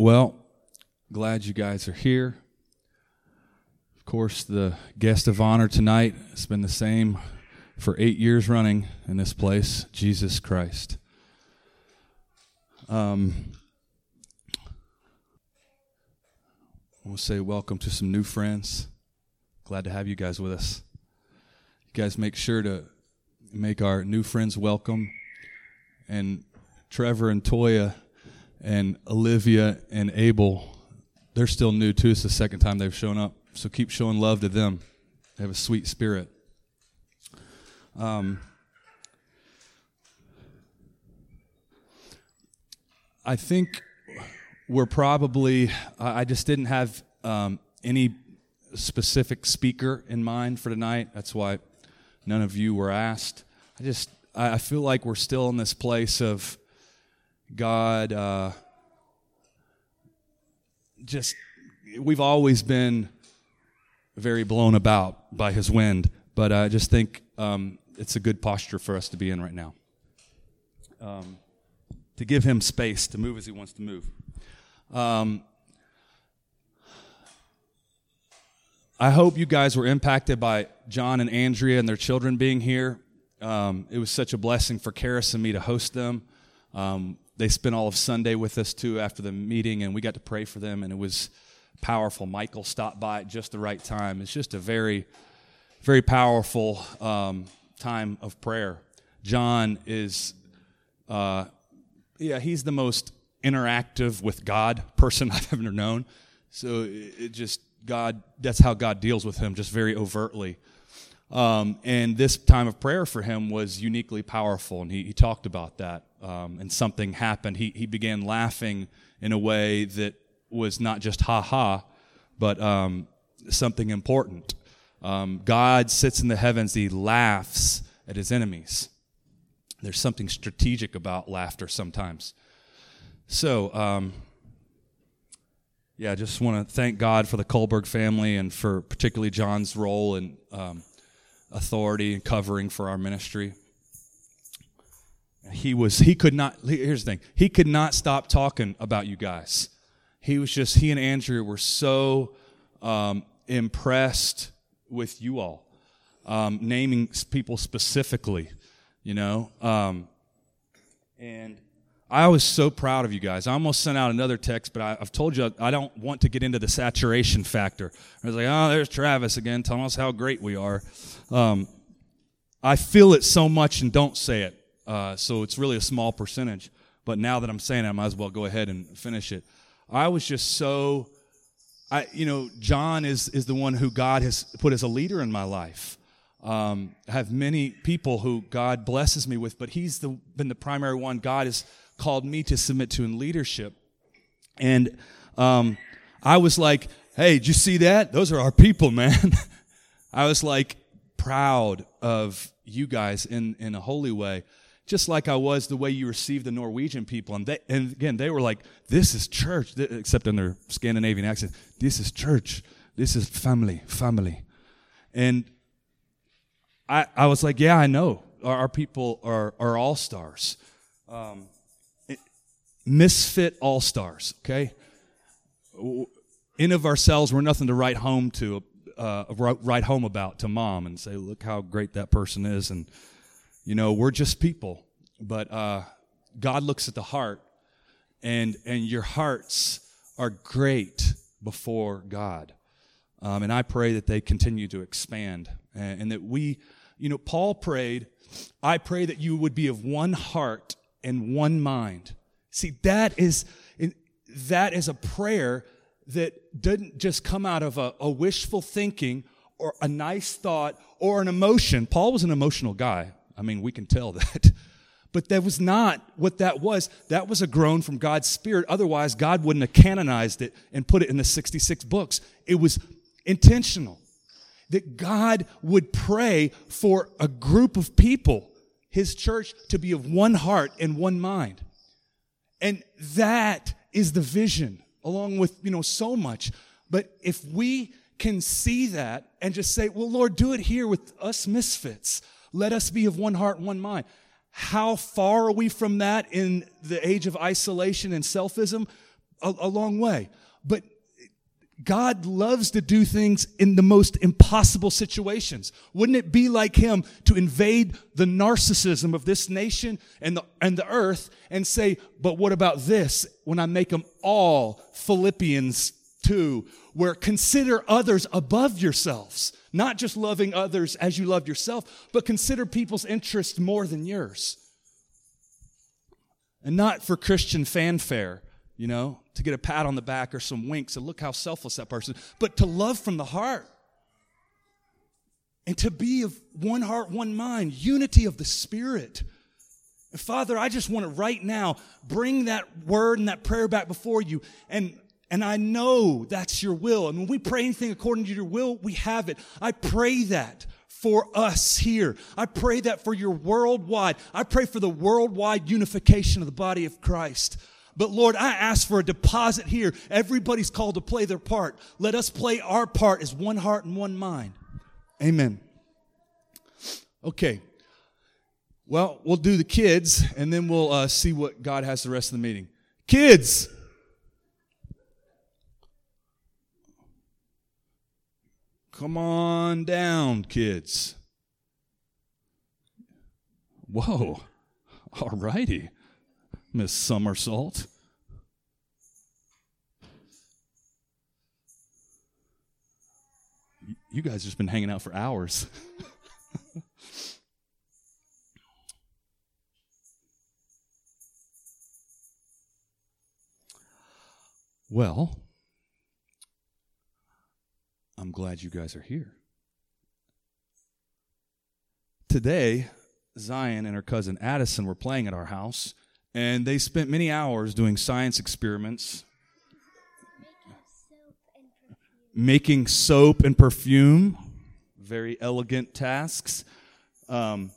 Well, glad you guys are here. Of course, the guest of honor tonight has been the same for eight years running in this place Jesus Christ. Um, I want to say welcome to some new friends. Glad to have you guys with us. You guys make sure to make our new friends welcome. And Trevor and Toya and Olivia and Abel, they're still new too. It's the second time they've shown up. So keep showing love to them. They have a sweet spirit. Um, I think we're probably, I just didn't have um, any specific speaker in mind for tonight. That's why none of you were asked. I just, I feel like we're still in this place of God uh, just, we've always been very blown about by his wind, but I just think um, it's a good posture for us to be in right now. Um, to give him space to move as he wants to move. Um, I hope you guys were impacted by John and Andrea and their children being here. Um, it was such a blessing for Karis and me to host them. Um, they spent all of Sunday with us too after the meeting, and we got to pray for them, and it was powerful. Michael stopped by at just the right time. It's just a very, very powerful um, time of prayer. John is, uh, yeah, he's the most interactive with God person I've ever known. So it just God, that's how God deals with him, just very overtly. Um, and this time of prayer for him was uniquely powerful, and he, he talked about that um, and something happened. He, he began laughing in a way that was not just ha ha, but um, something important. Um, God sits in the heavens, he laughs at his enemies. There's something strategic about laughter sometimes. So, um, yeah, I just want to thank God for the Kohlberg family and for particularly John's role and um, authority and covering for our ministry he was he could not here's the thing. He could not stop talking about you guys. He was just he and andrea were so um, impressed with you all. Um, naming people specifically you know? Um, and i was so proud of you guys. I almost sent out another text but I, have told you i don't want to get into the saturation factor. I was like oh there's travis again. Telling us how great we are. Um, i feel it so much and don't say it uh, so it's really a small percentage. But now that I'm saying it, I might as well go ahead and finish it. I was just so, I you know, John is is the one who God has put as a leader in my life. Um, I have many people who God blesses me with, but he's the, been the primary one God has called me to submit to in leadership. And um, I was like, hey, did you see that? Those are our people, man. I was like proud of you guys in, in a holy way just like I was the way you received the Norwegian people. And, they, and again, they were like, this is church, except in their Scandinavian accent. This is church. This is family, family. And I, I was like, yeah, I know. Our, our people are, are all stars. Um, misfit all stars, okay? In of ourselves, we're nothing to write home to, uh, write home about to mom and say, look how great that person is. And, you know, we're just people, but uh, God looks at the heart, and and your hearts are great before God. Um, and I pray that they continue to expand and, and that we, you know, Paul prayed, I pray that you would be of one heart and one mind. See, that is that is a prayer that didn't just come out of a, a, wishful thinking or a nice thought or an emotion. Paul was an emotional guy. I mean, we can tell that. But that was not what that was. That was a groan from God's Spirit. Otherwise, God wouldn't have canonized it and put it in the 66 books. It was intentional that God would pray for a group of people, His church, to be of one heart and one mind. And that is the vision, along with, you know, so much. But if we can see that and just say, well, Lord, do it here with us misfits. Let us be of one heart, and one mind. How far are we from that in the age of isolation and selfism? a, a long way. But God loves to do things in the most impossible situations. Wouldn't it be like him to invade the narcissism of this nation and the, and the earth and say, but what about this when I make them all Philippians 2, where consider others above yourselves, not just loving others as you love yourself, but consider people's interests more than yours. And not for Christian fanfare, you know, to get a pat on the back or some winks and look how selfless that person is, but to love from the heart. And to be of one heart, one mind, unity of the Spirit. And Father, I just want to right now bring that word and that prayer back before you. And, and I know that's your will. And when we pray anything according to your will, we have it. I pray that for us here. I pray that for your worldwide. I pray for the worldwide unification of the body of Christ. But Lord, I ask for a deposit here. Everybody's called to play their part. Let us play our part as one heart and one mind. Amen. Okay. Well, we'll do the kids and then we'll uh, see what God has the rest of the meeting. Kids! Come on down, kids. Whoa. All righty. Miss Somersault. You guys just been hanging out for hours. well, I'm glad you guys are here. Today, Zion and her cousin Addison were playing at our house, and they spent many hours doing science experiments, making soap and perfume, very elegant tasks. Um,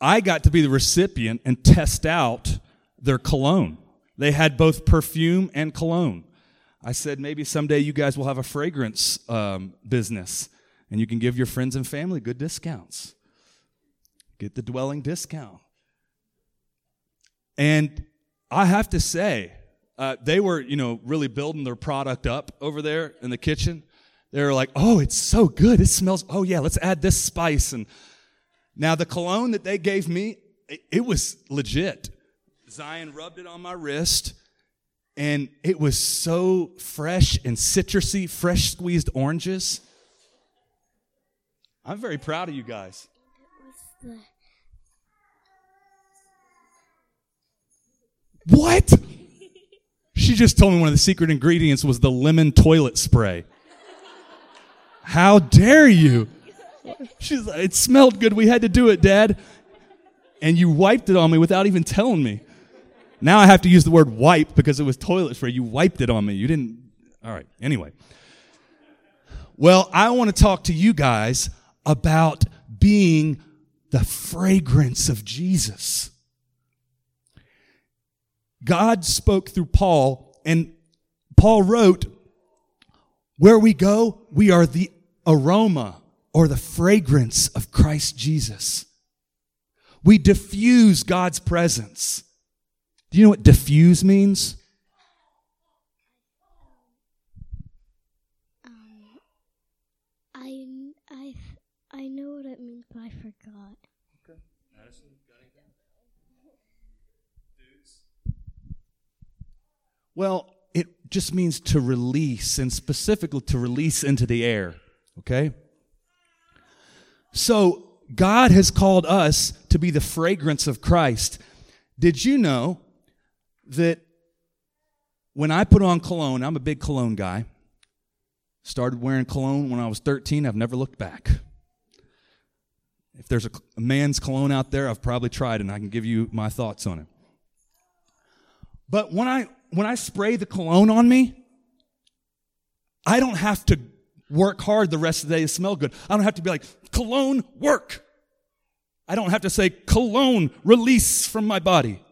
I got to be the recipient and test out their cologne. They had both perfume and cologne. I said maybe someday you guys will have a fragrance um, business and you can give your friends and family good discounts. Get the dwelling discount. And I have to say, uh, they were, you know, really building their product up over there in the kitchen. They were like, oh, it's so good. It smells, oh, yeah, let's add this spice. And now the cologne that they gave me, it, it was legit. Zion rubbed it on my wrist, and it was so fresh and citrusy, fresh squeezed oranges. I'm very proud of you guys. What? She just told me one of the secret ingredients was the lemon toilet spray. How dare you? She's like, it smelled good. We had to do it, Dad. And you wiped it on me without even telling me. Now I have to use the word wipe because it was toilet spray. You wiped it on me. You didn't. All right. Anyway. Well, I want to talk to you guys about being the fragrance of Jesus. God spoke through Paul, and Paul wrote, Where we go, we are the aroma or the fragrance of Christ Jesus. We diffuse God's presence. Do you know what diffuse means? Um, I, I, I know what it means, but I forgot. Okay. Addison, got Dudes? Well, it just means to release, and specifically to release into the air. Okay? So, God has called us to be the fragrance of Christ. Did you know that when I put on cologne, I'm a big cologne guy. Started wearing cologne when I was 13. I've never looked back. If there's a, a man's cologne out there, I've probably tried and I can give you my thoughts on it. But when I when I spray the cologne on me, I don't have to work hard the rest of the day to smell good. I don't have to be like, cologne, work. I don't have to say, cologne, release from my body.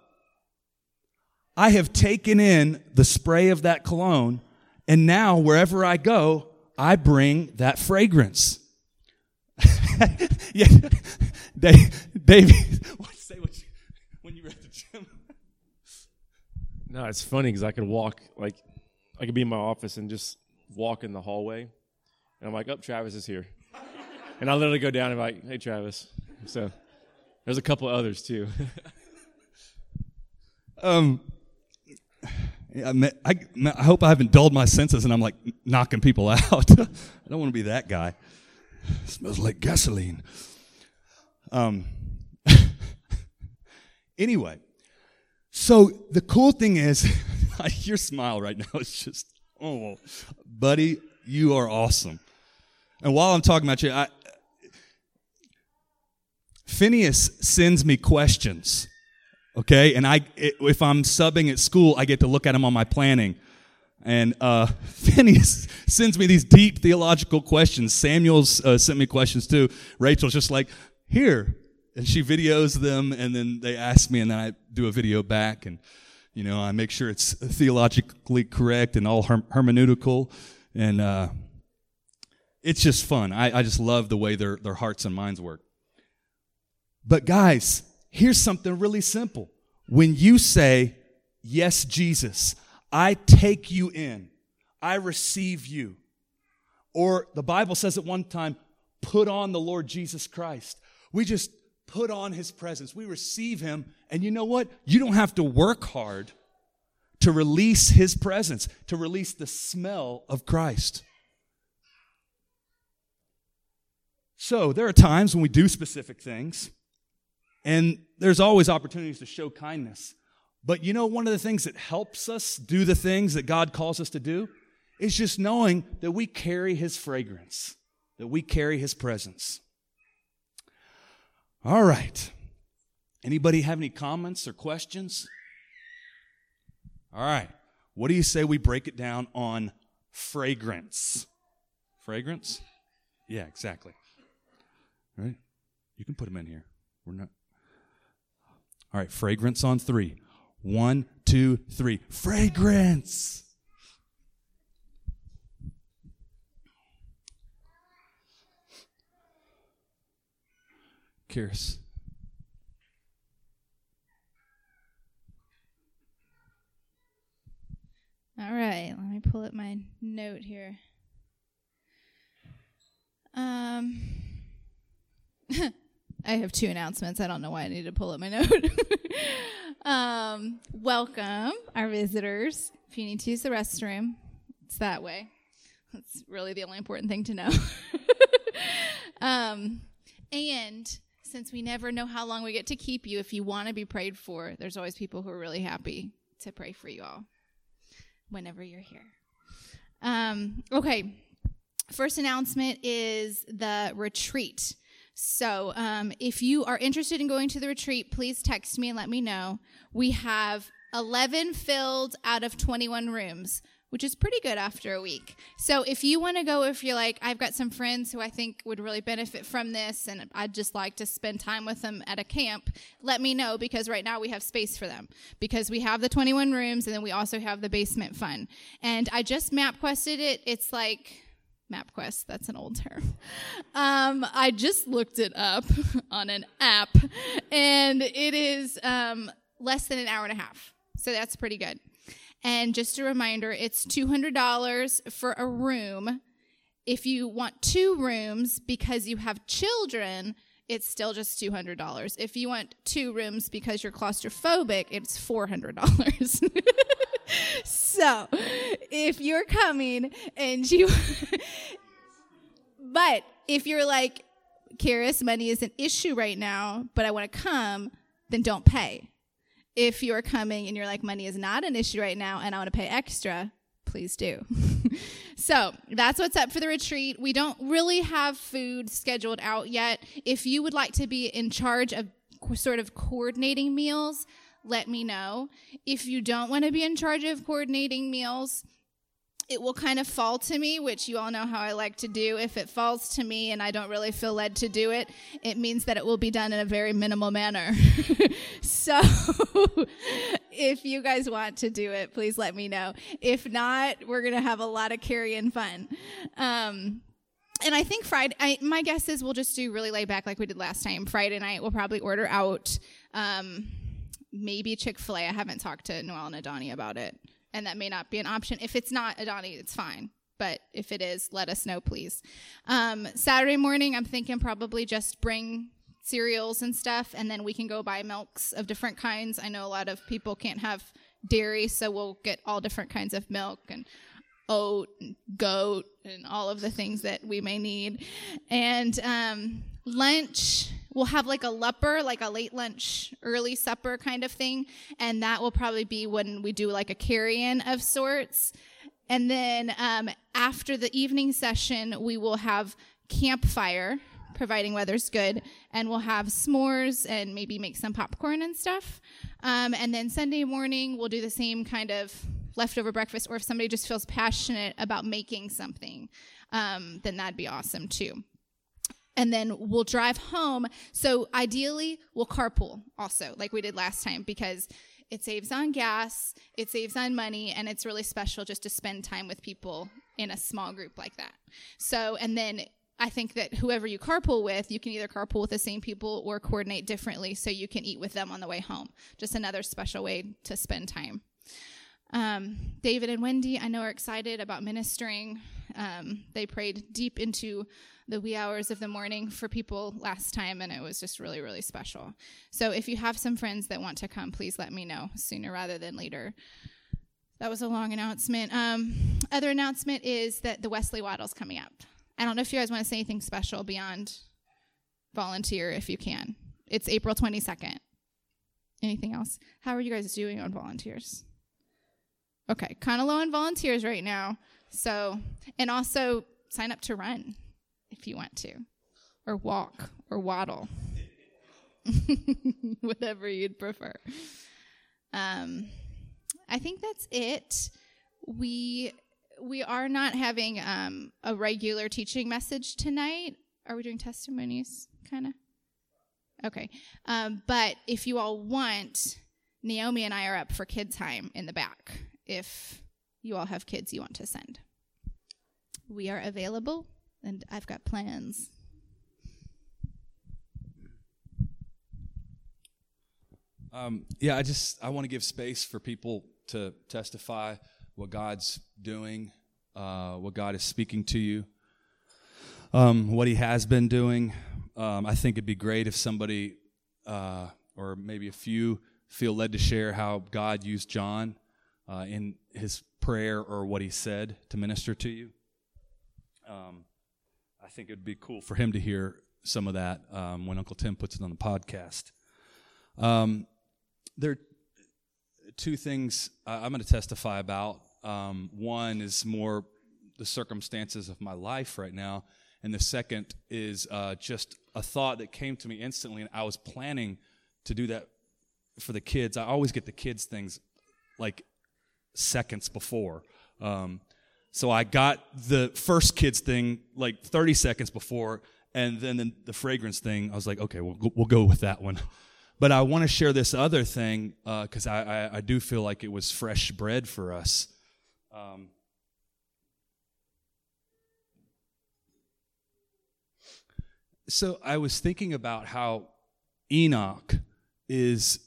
I have taken in the spray of that cologne, and now wherever I go, I bring that fragrance. yeah, Dave, Dave say what you, when you were at the gym. No, it's funny because I could walk like I could be in my office and just walk in the hallway, and I'm like, "Oh, Travis is here," and I literally go down and be like, "Hey, Travis." So there's a couple others too. Um, I, I, I hope I haven't dulled my senses and I'm like knocking people out. I don't want to be that guy. smells like gasoline. Um, anyway, so the cool thing is, your smile right now is just, oh, buddy, you are awesome. And while I'm talking about you, I, Phineas sends me questions okay? And i if i'm subbing at school i get to look at them on my planning. And uh, phineas sends me these deep theological questions. Samuel's uh, sent me questions too. Rachel's just like here. And she videos them and then they ask me and then i do a video back. And you know i make sure it's theologically correct and all herm- hermeneutical. And uh, it's just fun. I, I just love the way their, their hearts and minds work. But guys Here's something really simple. When you say, Yes, Jesus, I take you in, I receive you. Or the Bible says at one time, put on the Lord Jesus Christ. We just put on his presence. We receive him. And you know what? You don't have to work hard to release his presence, to release the smell of Christ. So there are times when we do specific things and there's always opportunities to show kindness. But you know, one of the things that helps us do the things that God calls us to do is just knowing that we carry His fragrance, that we carry His presence. All right. Anybody have any comments or questions? All right. What do you say we break it down on fragrance? Fragrance? Yeah, exactly. All right. You can put them in here. We're not. All right, fragrance on three. One, two, three. Fragrance. Kiris. All right, let me pull up my note here. Um, I have two announcements. I don't know why I need to pull up my note. um, welcome, our visitors. If you need to use the restroom, it's that way. That's really the only important thing to know. um, and since we never know how long we get to keep you, if you want to be prayed for, there's always people who are really happy to pray for you all whenever you're here. Um, okay, first announcement is the retreat. So, um, if you are interested in going to the retreat, please text me and let me know. We have 11 filled out of 21 rooms, which is pretty good after a week. So, if you want to go, if you're like, I've got some friends who I think would really benefit from this and I'd just like to spend time with them at a camp, let me know because right now we have space for them because we have the 21 rooms and then we also have the basement fun. And I just map quested it. It's like, MapQuest, that's an old term. Um, I just looked it up on an app, and it is um, less than an hour and a half. So that's pretty good. And just a reminder it's $200 for a room. If you want two rooms because you have children, it's still just $200. If you want two rooms because you're claustrophobic, it's $400. so if you're coming and you, but if you're like, Kiris, money is an issue right now, but I want to come, then don't pay. If you're coming and you're like, money is not an issue right now and I want to pay extra, please do. so that's what's up for the retreat. We don't really have food scheduled out yet. If you would like to be in charge of sort of coordinating meals, let me know. If you don't want to be in charge of coordinating meals, it will kind of fall to me, which you all know how I like to do. If it falls to me and I don't really feel led to do it, it means that it will be done in a very minimal manner. so if you guys want to do it, please let me know. If not, we're going to have a lot of carry and fun. Um, and I think Friday, I, my guess is we'll just do really laid back like we did last time. Friday night, we'll probably order out. Um, maybe Chick fil A. I haven't talked to Noel and Adani about it. And that may not be an option. If it's not Adani, it's fine. But if it is, let us know, please. Um, Saturday morning, I'm thinking probably just bring cereals and stuff, and then we can go buy milks of different kinds. I know a lot of people can't have dairy, so we'll get all different kinds of milk and oat and goat and all of the things that we may need. And um, lunch, we'll have like a lupper, like a late lunch, early supper kind of thing. And that will probably be when we do like a carry in of sorts. And then um, after the evening session, we will have campfire, providing weather's good, and we'll have s'mores and maybe make some popcorn and stuff. Um, and then Sunday morning, we'll do the same kind of leftover breakfast, or if somebody just feels passionate about making something, um, then that'd be awesome too. And then we'll drive home. So ideally, we'll carpool also, like we did last time, because it saves on gas, it saves on money, and it's really special just to spend time with people in a small group like that. So, and then I think that whoever you carpool with, you can either carpool with the same people or coordinate differently so you can eat with them on the way home. Just another special way to spend time. Um, David and Wendy, I know, are excited about ministering. Um, they prayed deep into the wee hours of the morning for people last time, and it was just really, really special. So if you have some friends that want to come, please let me know sooner rather than later. That was a long announcement. Um, other announcement is that the Wesley Waddle's coming up. I don't know if you guys want to say anything special beyond volunteer if you can. It's April 22nd. Anything else? How are you guys doing on volunteers? Okay, kind of low on volunteers right now. So, and also sign up to run if you want to, or walk, or waddle, whatever you'd prefer. Um, I think that's it. We we are not having um, a regular teaching message tonight. Are we doing testimonies? Kind of. Okay, um, but if you all want, Naomi and I are up for kid time in the back if you all have kids you want to send. We are available, and I've got plans. Um, yeah, I just I want to give space for people to testify what God's doing, uh, what God is speaking to you, um, what He has been doing. Um, I think it'd be great if somebody uh, or maybe a few feel led to share how God used John uh, in his prayer or what he said to minister to you. Um, I think it would be cool for him to hear some of that um, when Uncle Tim puts it on the podcast. Um, there are two things I'm going to testify about. Um, one is more the circumstances of my life right now, and the second is uh, just a thought that came to me instantly, and I was planning to do that for the kids. I always get the kids things like seconds before. Um, so I got the first kids thing like 30 seconds before, and then the, the fragrance thing, I was like, okay, we'll, we'll go with that one. But I want to share this other thing because uh, I, I, I, do feel like it was fresh bread for us. Um, so I was thinking about how Enoch is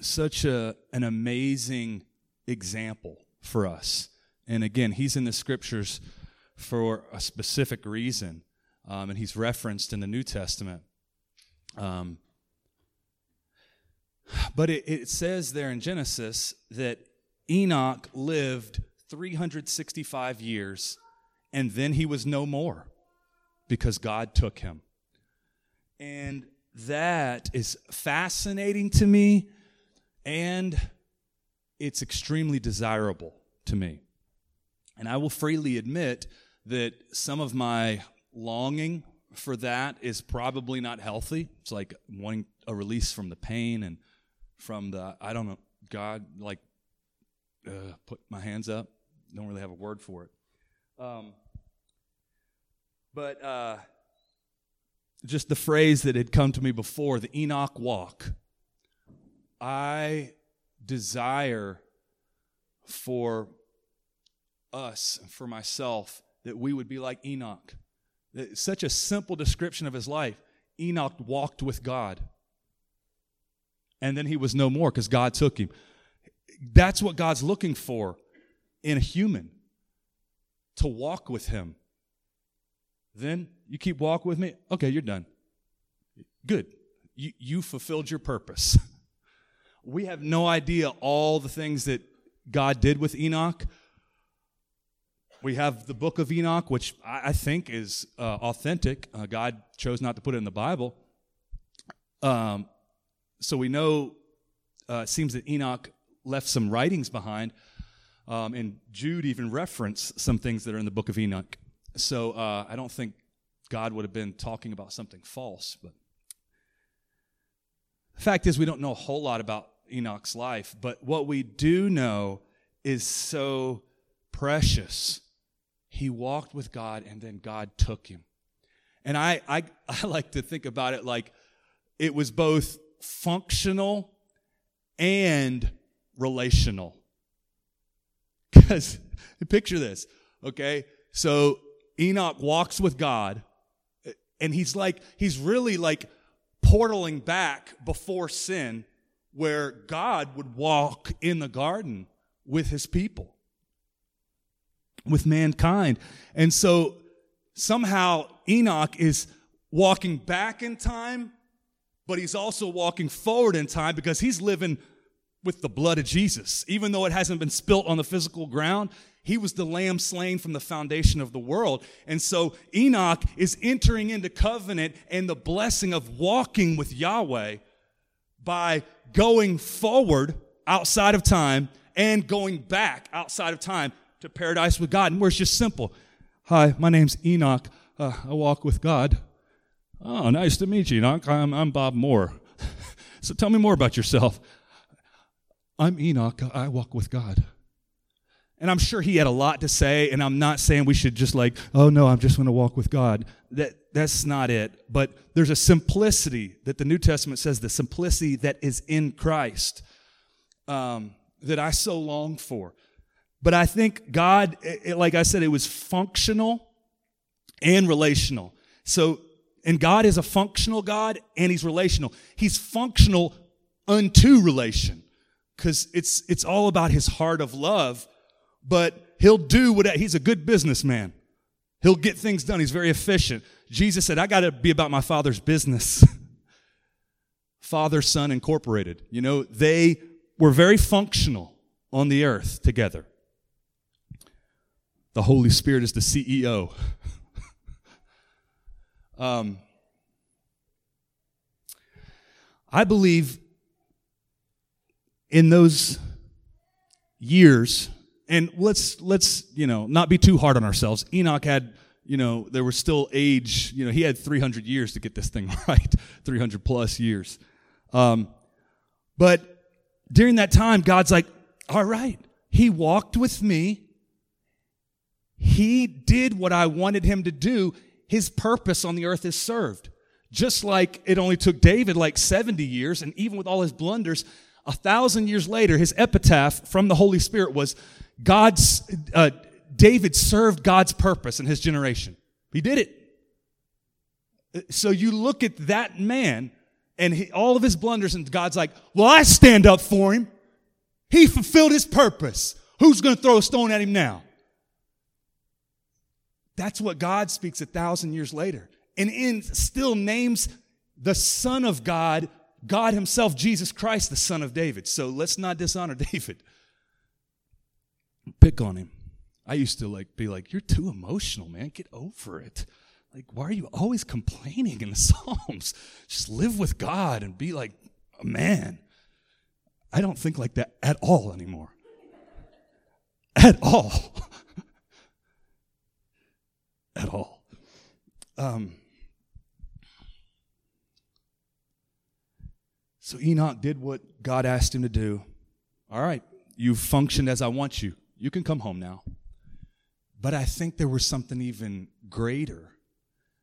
such a, an amazing example for us. And again, he's in the scriptures for a specific reason, um, and he's referenced in the New Testament. Um, but it, it says there in Genesis that Enoch lived 365 years, and then he was no more because God took him. And that is fascinating to me and it's extremely desirable to me. And I will freely admit that some of my longing for that is probably not healthy. It's like wanting a release from the pain and from the, I don't know, God, like, uh, put my hands up. Don't really have a word for it. Um, but uh, just the phrase that had come to me before, the Enoch walk. I desire for us, for myself, that we would be like Enoch. It's such a simple description of his life. Enoch walked with God. and then he was no more because God took him. That's what God's looking for in a human to walk with him. Then you keep walking with me. Okay, you're done. Good. You, you fulfilled your purpose. We have no idea all the things that God did with Enoch. We have the book of Enoch, which I, I think is uh, authentic. Uh, God chose not to put it in the Bible. Um, so we know uh, it seems that Enoch left some writings behind, um, and Jude even referenced some things that are in the book of Enoch. So uh, I don't think God would have been talking about something false, but fact is, we don't know a whole lot about Enoch's life, but what we do know is so precious. He walked with God, and then God took him. And I, I, I like to think about it like it was both functional and relational. Because picture this, okay? So Enoch walks with God, and he's like, he's really like portaling back before sin, where God would walk in the garden with his people, with mankind. And so somehow Enoch is walking back in time, but he's also walking forward in time because he's living with the blood of Jesus. Even though it hasn't been spilt on the physical ground, he was the lamb slain from the foundation of the world. And so Enoch is entering into covenant and the blessing of walking with Yahweh by going forward outside of time and going back outside of time to paradise with God. And where it's just simple. Hi, my name's Enoch. Uh, I walk with God. Oh, nice to meet you, Enoch. I'm, I'm Bob Moore. so tell me more about yourself. I'm Enoch. I walk with God. And I'm sure he had a lot to say, and I'm not saying we should just like, oh no, I'm just going to walk with God. That, that's not it. But there's a simplicity that the New Testament says, the simplicity that is in Christ um, that I so long for. But I think God, it, like I said, it was functional and relational. So, and God is a functional God and he's relational. He's functional unto relation because it's, it's all about his heart of love but he'll do what he's a good businessman. He'll get things done. He's very efficient. Jesus said, I got to be about my father's business. Father, Son Incorporated. You know, they were very functional on the earth together. The Holy Spirit is the CEO. um, I believe in those years and let's let's you know not be too hard on ourselves. Enoch had you know there was still age. You know he had 300 years to get this thing right, 300 plus years. Um, but during that time, God's like, all right, He walked with me. He did what I wanted him to do. His purpose on the earth is served. Just like it only took David like 70 years, and even with all his blunders, a thousand years later, his epitaph from the Holy Spirit was God's, uh, David served God's purpose in his generation. He did it. So you look at that man and he, all of his blunders, and God's like, Well, I stand up for him. He fulfilled his purpose. Who's going to throw a stone at him now? That's what God speaks a thousand years later. And in still names the Son of God, God Himself, Jesus Christ, the Son of David. So let's not dishonor David pick on him. I used to like be like, "You're too emotional, man. Get over it." Like, why are you always complaining in the Psalms? Just live with God and be like a man. I don't think like that at all anymore. At all. at all. Um, so Enoch did what God asked him to do. All right, you functioned as I want you. You can come home now. But I think there was something even greater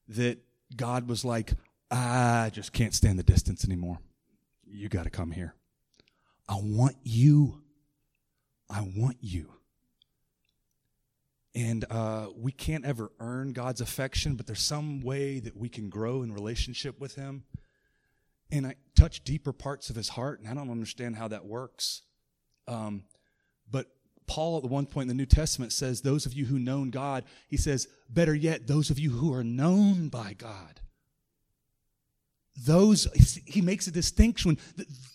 that God was like, I just can't stand the distance anymore. You got to come here. I want you. I want you. And uh, we can't ever earn God's affection, but there's some way that we can grow in relationship with Him. and I touch deeper parts of his heart, and I don't understand how that works. Um, but Paul, at one point in the New Testament, says, Those of you who known God, he says, better yet, those of you who are known by God. Those, he makes a distinction.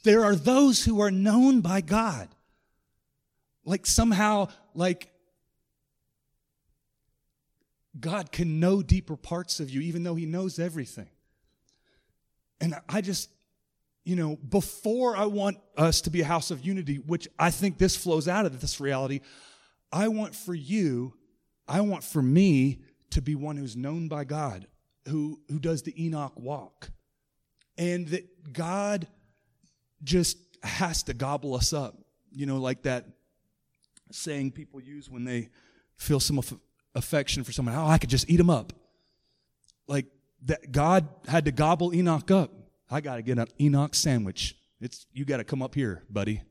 There are those who are known by God. Like somehow, like God can know deeper parts of you, even though he knows everything. And I just, you know, before I want us to be a house of unity, which I think this flows out of this reality, I want for you, I want for me to be one who's known by God, who, who does the Enoch walk. And that God just has to gobble us up. You know, like that saying people use when they feel some affection for someone. Oh, I could just eat them up. Like that God had to gobble Enoch up. I got to get an Enoch sandwich. It's you got to come up here, buddy.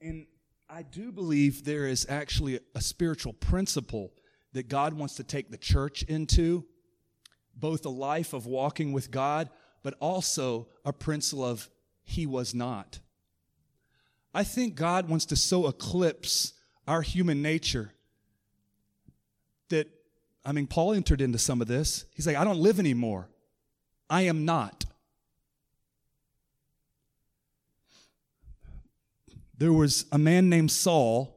And I do believe there is actually a, spiritual principle that God wants to take the church into, both a life of walking with God, but also a principle of he was not. I think God wants to so eclipse our human nature that I mean, Paul entered into some of this. He's like, I don't live anymore. I am not. There was a man named Saul.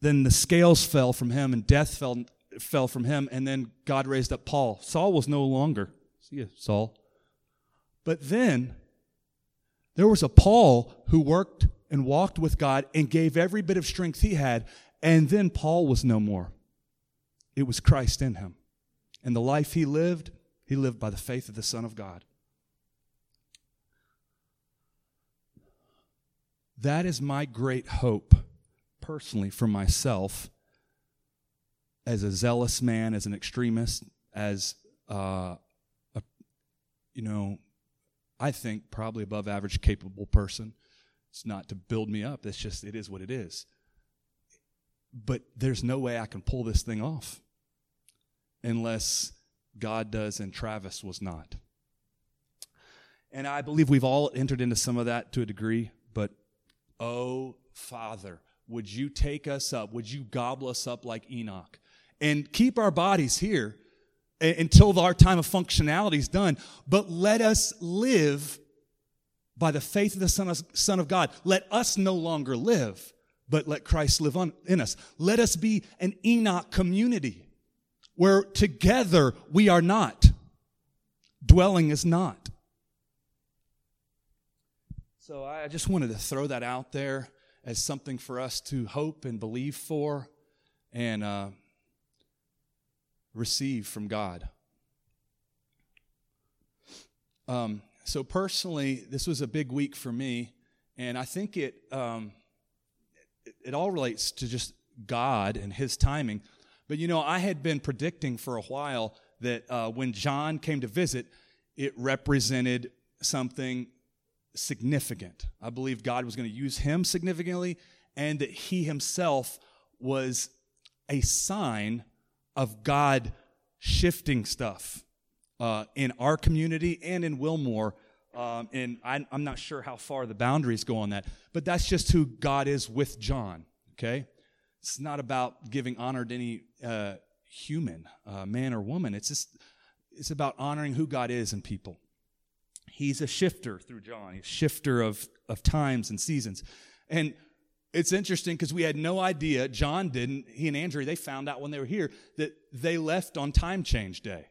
Then the scales fell from him and death fell, fell from him. And then God raised up Paul. Saul was no longer. See you, Saul. But then there was a Paul who worked and walked with God and gave every bit of strength he had. And then Paul was no more. It was Christ in him. And the life he lived, he lived by the faith of the Son of God. That is my great hope, personally, for myself, as a zealous man, as an extremist, as uh, a, you know, I think probably above average capable person. It's not to build me up. It's just, it is what it is. But there's no way I can pull this thing off unless God does and Travis was not. And I believe we've all entered into some of that to a degree, but oh, Father, would you take us up? Would you gobble us up like Enoch? And keep our bodies here until our time of functionality is done, but let us live by the faith of the Son of, Son of God. Let us no longer live, but let Christ live on, in us. Let us be an Enoch community where together we are not. Dwelling is not. So I just wanted to throw that out there as something for us to hope and believe for and uh, receive from God. Um, so personally, this was a big week for me, and I think it, um, it, it all relates to just God and His timing. But you know, I had been predicting for a while that uh, when John came to visit, it represented something significant. I believe God was going to use him significantly, and that he himself was a sign of God shifting stuff uh, in our community and in Wilmore. Um, and I, I'm not sure how far the boundaries go on that, but that's just who God is with John, okay? It's not about giving honor to any uh, human, uh, man or woman. It's just it's about honoring who God is in people. He's a shifter through John. He's a shifter of of times and seasons, and it's interesting because we had no idea. John didn't. He and Andrea they found out when they were here that they left on time change day.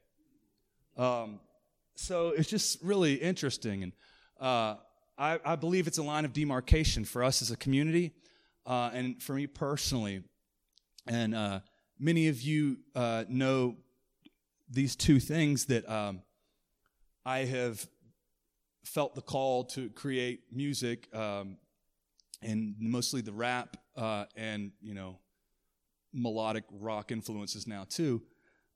Um, so it's just really interesting, and uh, I, I believe it's a line of demarcation for us as a community uh, and for me personally. And uh, many of you uh, know these two things that um, I have felt the call to create music, um, and mostly the rap uh, and you know melodic rock influences now too.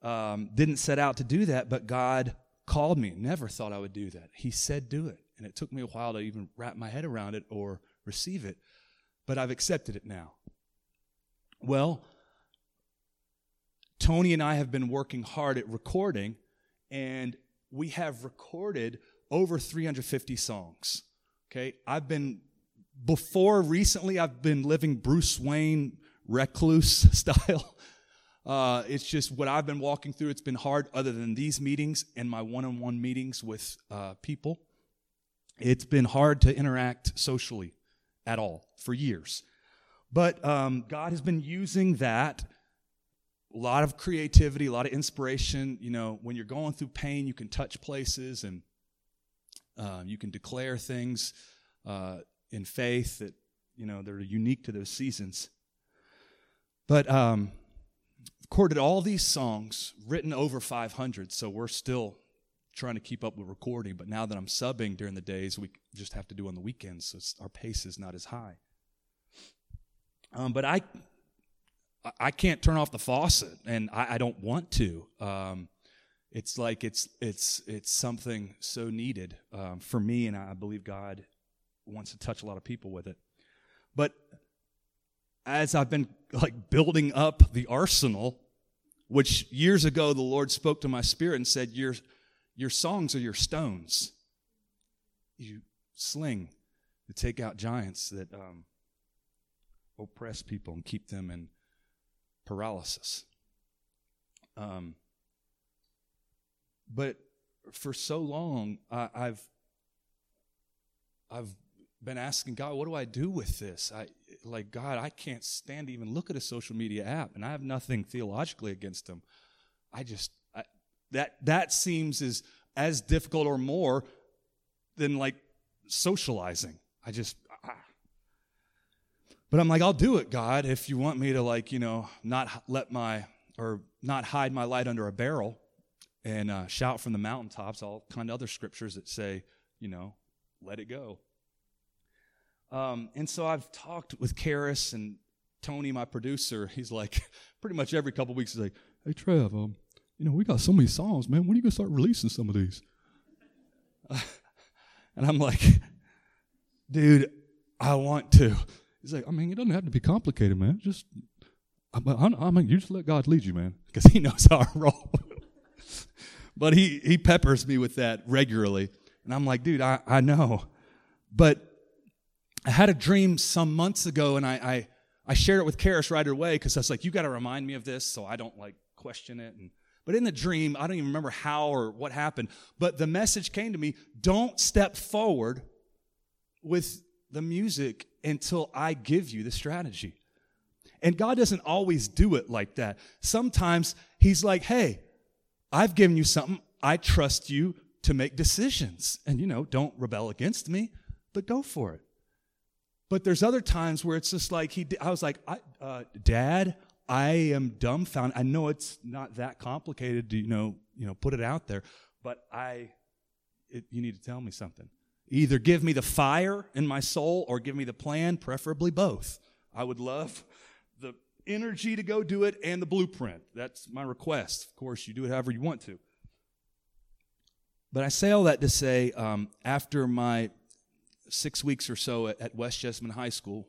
Um, didn't set out to do that, but God called me. Never thought I would do that. He said, "Do it," and it took me a while to even wrap my head around it or receive it but I've accepted it now. Well, Tony and I have been working hard at recording and we have recorded over 350 songs. Okay, I've been before recently. I've been living Bruce Wayne recluse style. Uh, it's just what I've been walking through. It's been hard, other than these meetings and my one-on-one meetings with uh, people. It's been hard to interact socially at all for years. But um, God has been using that a lot of creativity, a lot of inspiration. You know, when you're going through pain, you can touch places and uh, you can declare things uh, in faith that you know they're unique to those seasons. But um, recorded all these songs, written over 500, so we're still trying to keep up with recording. But now that I'm subbing during the days, we just have to do on the weekends, so our pace is not as high. Um, but I, I can't turn off the faucet, and I, I don't want to. Um, it's like it's it's it's something so needed um, for me, and I believe God wants to touch a lot of people with it. But as I've been like building up the arsenal, which years ago the Lord spoke to my spirit and said, "Your your songs are your stones. You sling to take out giants that um, oppress people and keep them in paralysis." Um, but for so long, I, I've I've been asking God, what do I do with this? I like God, I can't stand to even look at a social media app, and I have nothing theologically against them. I just that that seems as as difficult or more than like socializing. I just ah. but I'm like, I'll do it, God, if you want me to like, you know, not let my or not hide my light under a barrel and uh, shout from the mountaintops, all kind of other scriptures that say, you know, let it go. Um, and so I've talked with Karis and Tony, my producer. He's like, pretty much every couple weeks, he's like, hey, Trev, um, you know, we got so many songs, man. When are you going to start releasing some of these? and I'm like, dude, I want to. He's like, I mean, it doesn't have to be complicated, man. Just, I, I mean, you just let God lead you, man, because He knows how I roll but he, he peppers me with that regularly. And I'm like, dude, I, I know. But I had a dream some months ago, and I, I, I shared it with Karis right away because I was like, you got to remind me of this so I don't like question it. And, but in the dream, I don't even remember how or what happened, but the message came to me don't step forward with the music until I give you the strategy. And God doesn't always do it like that. Sometimes He's like, hey, I've given you something. I trust you to make decisions. And, you know, don't rebel against me, but go for it. But there's other times where it's just like he, I was like, I, uh, Dad, I am dumbfounded. I know it's not that complicated to, you know, you know, put it out there, but I, it, you need to tell me something. Either give me the fire in my soul or give me the plan, preferably both. I would love the energy to go do it and the blueprint. That's my request. Of course, you do it however you want to. But I say all that to say, um, after my six weeks or so at, at West Jessamine High School,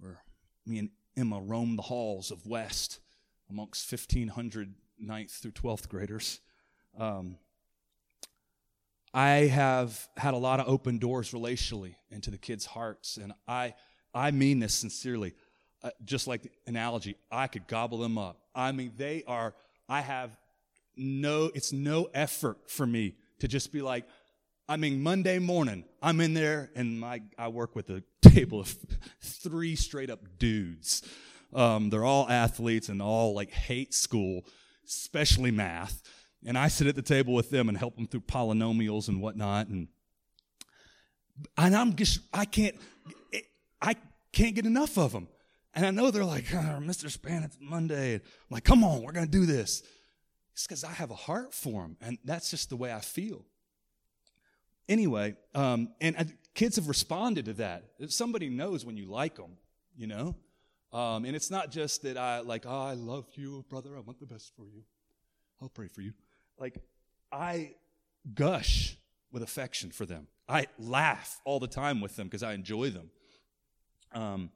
where me and Emma roamed the halls of West amongst 1,500 ninth through 12th graders, um, I have had a lot of open doors relationally into the kids' hearts. And I, I mean this sincerely uh, just like the analogy, I could gobble them up. I mean, they are, I have no, it's no effort for me to just be like, I mean, Monday morning, I'm in there and my, I work with a table of three straight up dudes. Um, they're all athletes and all like hate school, especially math. And I sit at the table with them and help them through polynomials and whatnot. And, and I'm just, I can't, I can't get enough of them. And I know they're like, oh, Mr. Span, it's Monday. I'm like, come on, we're going to do this. It's because I have a heart for them, and that's just the way I feel. Anyway, um, and kids have responded to that. Somebody knows when you like them, you know? Um, and it's not just that I, like, oh, I love you, brother. I want the best for you. I'll pray for you. Like, I gush with affection for them. I laugh all the time with them because I enjoy them. Um,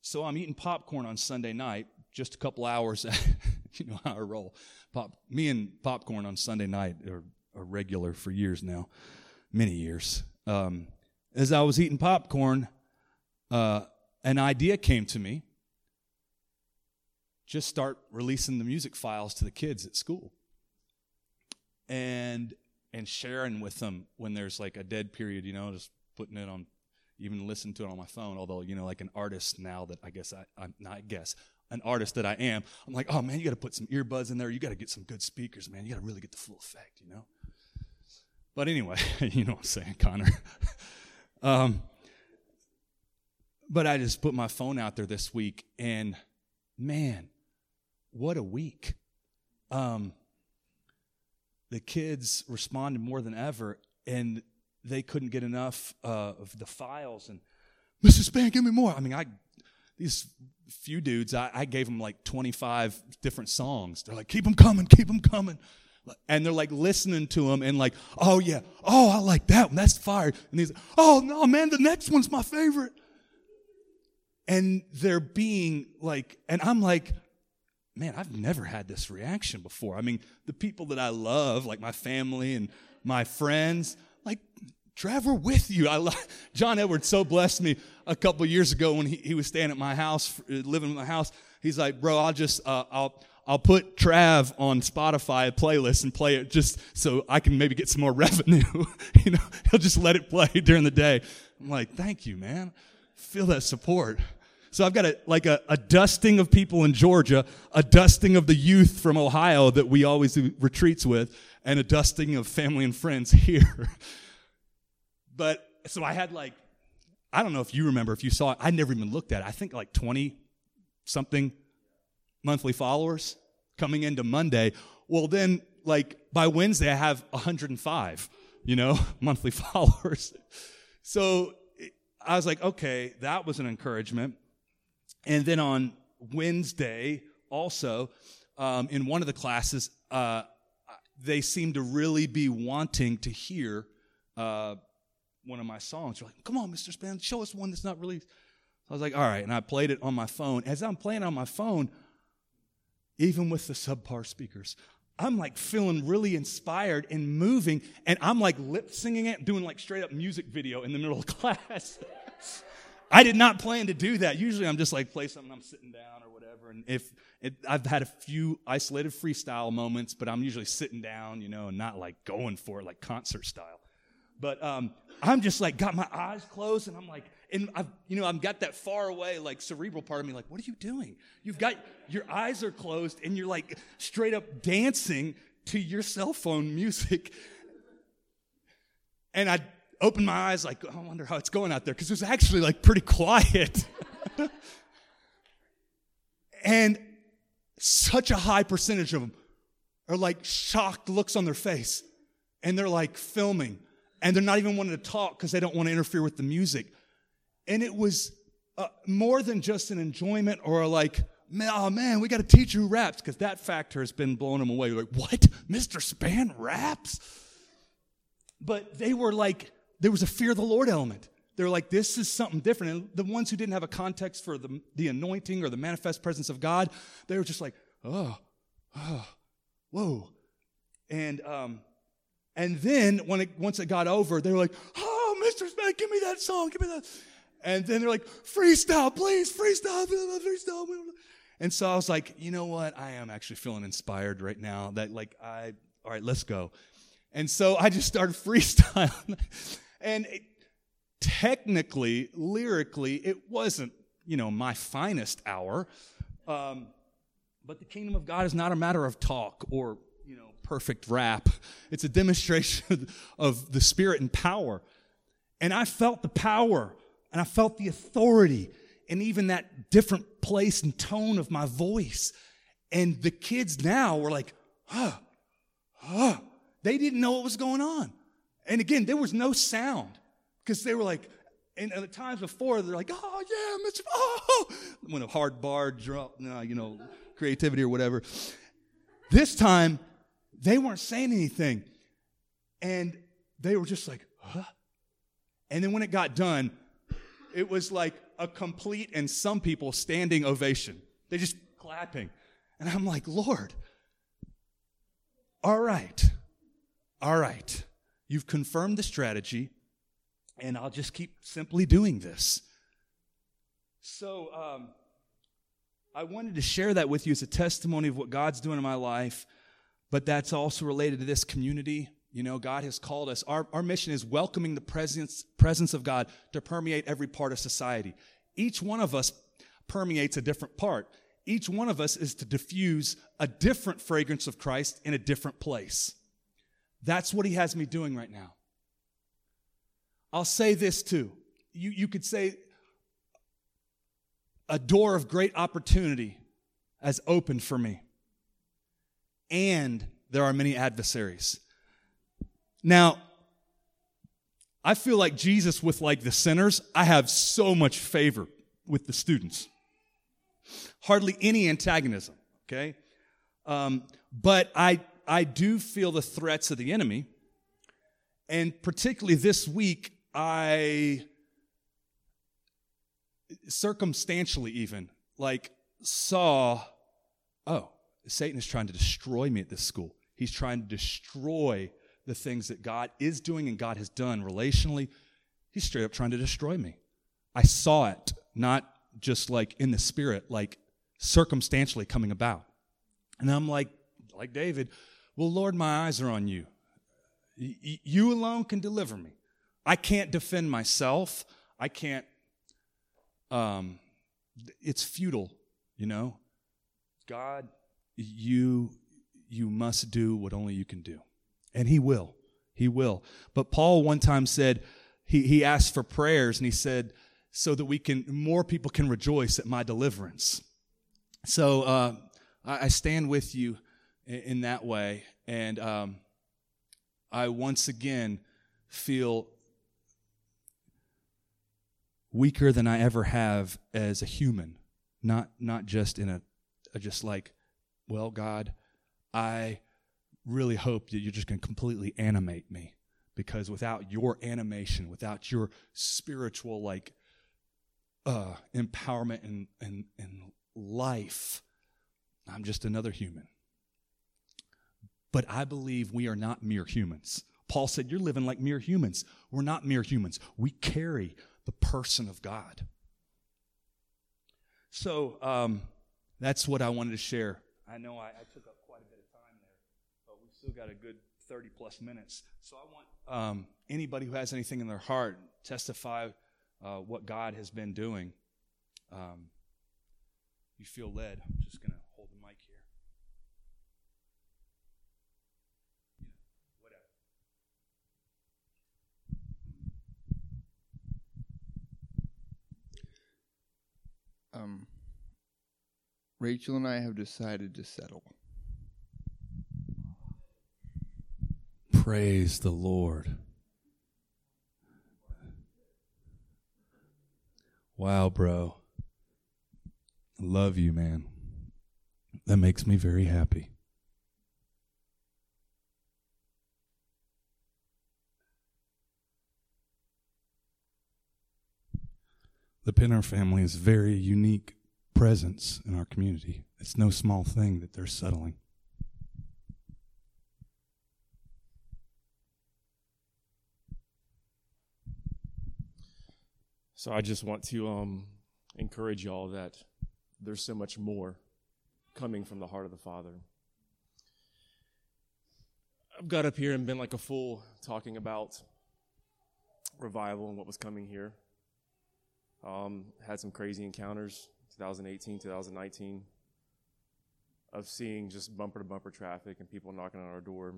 so I'm eating popcorn on Sunday night, just a couple hours you know how I roll. Pop, me and popcorn on Sunday night are, are regular for years now, many years. Um, as I was eating popcorn, uh, an idea came to me. Just start releasing the music files to the kids at school, and and sharing with them when there's like a dead period. You know, just putting it on, even listen to it on my phone. Although you know, like an artist now that I guess I I'm not I guess an artist that I am, I'm like, oh man, you got to put some earbuds in there. You got to get some good speakers, man. You got to really get the full effect, you know. But anyway, you know what I'm saying, Connor. um, but I just put my phone out there this week, and man, what a week. Um, the kids responded more than ever, and they couldn't get enough uh, of the files. And Mrs. Span, give me more. I mean, I these few dudes, I, I gave them like 25 different songs. They're like, keep them coming, keep them coming. And they're like listening to him and like, oh yeah, oh I like that one, that's fire. And he's, like, oh no man, the next one's my favorite. And they're being like, and I'm like, man, I've never had this reaction before. I mean, the people that I love, like my family and my friends, like, Trevor, with you. I John Edwards so blessed me a couple years ago when he, he was staying at my house, living in my house. He's like, bro, I'll just, uh, I'll, I'll put Trav on Spotify playlist and play it just so I can maybe get some more revenue. you know, he'll just let it play during the day. I'm like, thank you, man. Feel that support. So I've got a, like a, a, dusting of people in Georgia, a dusting of the youth from Ohio that we always do retreats with, and a dusting of family and friends here. but so I had like, I don't know if you remember, if you saw it, I never even looked at it. I think like 20 something monthly followers coming into Monday. Well, then, like by Wednesday, I have 105, you know, monthly followers. So I was like, okay, that was an encouragement. And then on Wednesday, also, um, in one of the classes, uh, they seemed to really be wanting to hear uh, one of my songs. They're like, come on, Mr. Span, show us one that's not released. I was like, all right. And I played it on my phone. As I'm playing on my phone, even with the subpar speakers, I'm like feeling really inspired and moving. And I'm like lip singing it, doing like straight up music video in the middle of class. I did not plan to do that. Usually I'm just like play something, I'm sitting down or whatever. And if it, I've had a few isolated freestyle moments, but I'm usually sitting down, you know, and not like going for it like concert style. But um, I'm just like got my eyes closed and I'm like, and I've, you know, I've got that far away, like cerebral part of me, like, what are you doing? You've got your eyes are closed and you're like straight up dancing to your cell phone music. And I opened my eyes like, oh, I wonder how it's going out there because it was actually like pretty quiet. and such a high percentage of them are like shocked looks on their face and they're like filming and they're not even wanting to talk because they don't want to interfere with the music. And it was uh, more than just an enjoyment or like, oh man, we got a teacher who raps because that factor has been blowing them away. Like, what? Mr. Span raps? But they were like, there was a fear of the Lord element. They're like, this is something different. And the ones who didn't have a context for the, the anointing or the manifest presence of God, they were just like, oh, oh, whoa. And, um, and then when it, once it got over, they were like, oh, Mr. Smith, give me that song, give me that. And then they're like, freestyle, please, freestyle, freestyle. And so I was like, you know what? I am actually feeling inspired right now that like I, all right, let's go. And so I just started freestyling. and it, technically, lyrically, it wasn't, you know, my finest hour. Um, but the kingdom of God is not a matter of talk or, you know, perfect rap. It's a demonstration of the spirit and power. And I felt the power and I felt the authority and even that different place and tone of my voice. And the kids now were like, huh, huh. They didn't know what was going on. And again, there was no sound because they were like, and at the times before, they're like, oh, yeah, Mr. Oh, when a hard bar drop, you know, creativity or whatever. This time, they weren't saying anything. And they were just like, huh? And then when it got done, it was like a complete and some people standing ovation. They just clapping. And I'm like, Lord, all right, all right. You've confirmed the strategy, and I'll just keep simply doing this. So, um, I wanted to share that with you as a testimony of what God's doing in my life, but that's also related to this community. You know, God has called us. Our, our mission is welcoming the presence, presence of God to permeate every part of society. Each one of us permeates a different part. Each one of us is to diffuse a different fragrance of Christ in a different place. That's what he has me doing right now. I'll say this too. You, you could say a door of great opportunity has opened for me. And there are many adversaries. Now, I feel like Jesus with like the sinners, I have so much favor with the students. Hardly any antagonism, okay? Um, but I, I do feel the threats of the enemy. And particularly this week, I circumstantially even like saw, oh, Satan is trying to destroy me at this school. He's trying to destroy the things that God is doing and God has done relationally. He's straight up trying to destroy me. I saw it, not just like in the spirit, like circumstantially coming about. And I'm like, like David, well, Lord, my eyes are on you. You alone can deliver me. I can't defend myself. I can't, um, it's futile, you know? God, you, you must do what only you can do. And he will. He will. But Paul one time said, he, he asked for prayers and he said, so that we can, more people can rejoice at my deliverance. So uh, I, I, stand with you in, in that way. And um, I once again feel weaker than I ever have as a human, not, not just in a, a just like, well, God, I really hope that you're just going to completely animate me because without your animation, without your spiritual like uh, empowerment and, and, and life, I'm just another human. But I believe we are not mere humans. Paul said, You're living like mere humans. We're not mere humans. We carry the person of God. So um, that's what I wanted to share. I know I, I took up still got a good 30 plus minutes. So I want um, anybody who has anything in their heart testify uh, what God has been doing. Um, you feel led. I'm just going to hold the mic here. Um, Rachel and I have decided to settle. Praise the Lord. Wow, bro. Love you, man. That makes me very happy. The Pinner family is very unique presence in our community. It's no small thing that they're settling. So I just want to um, encourage y'all that there's so much more coming from the heart of the Father. I've got up here and been like a fool talking about revival and what was coming here. Um, had some crazy encounters 2018, 2019 of seeing just bumper to bumper traffic and people knocking on our door,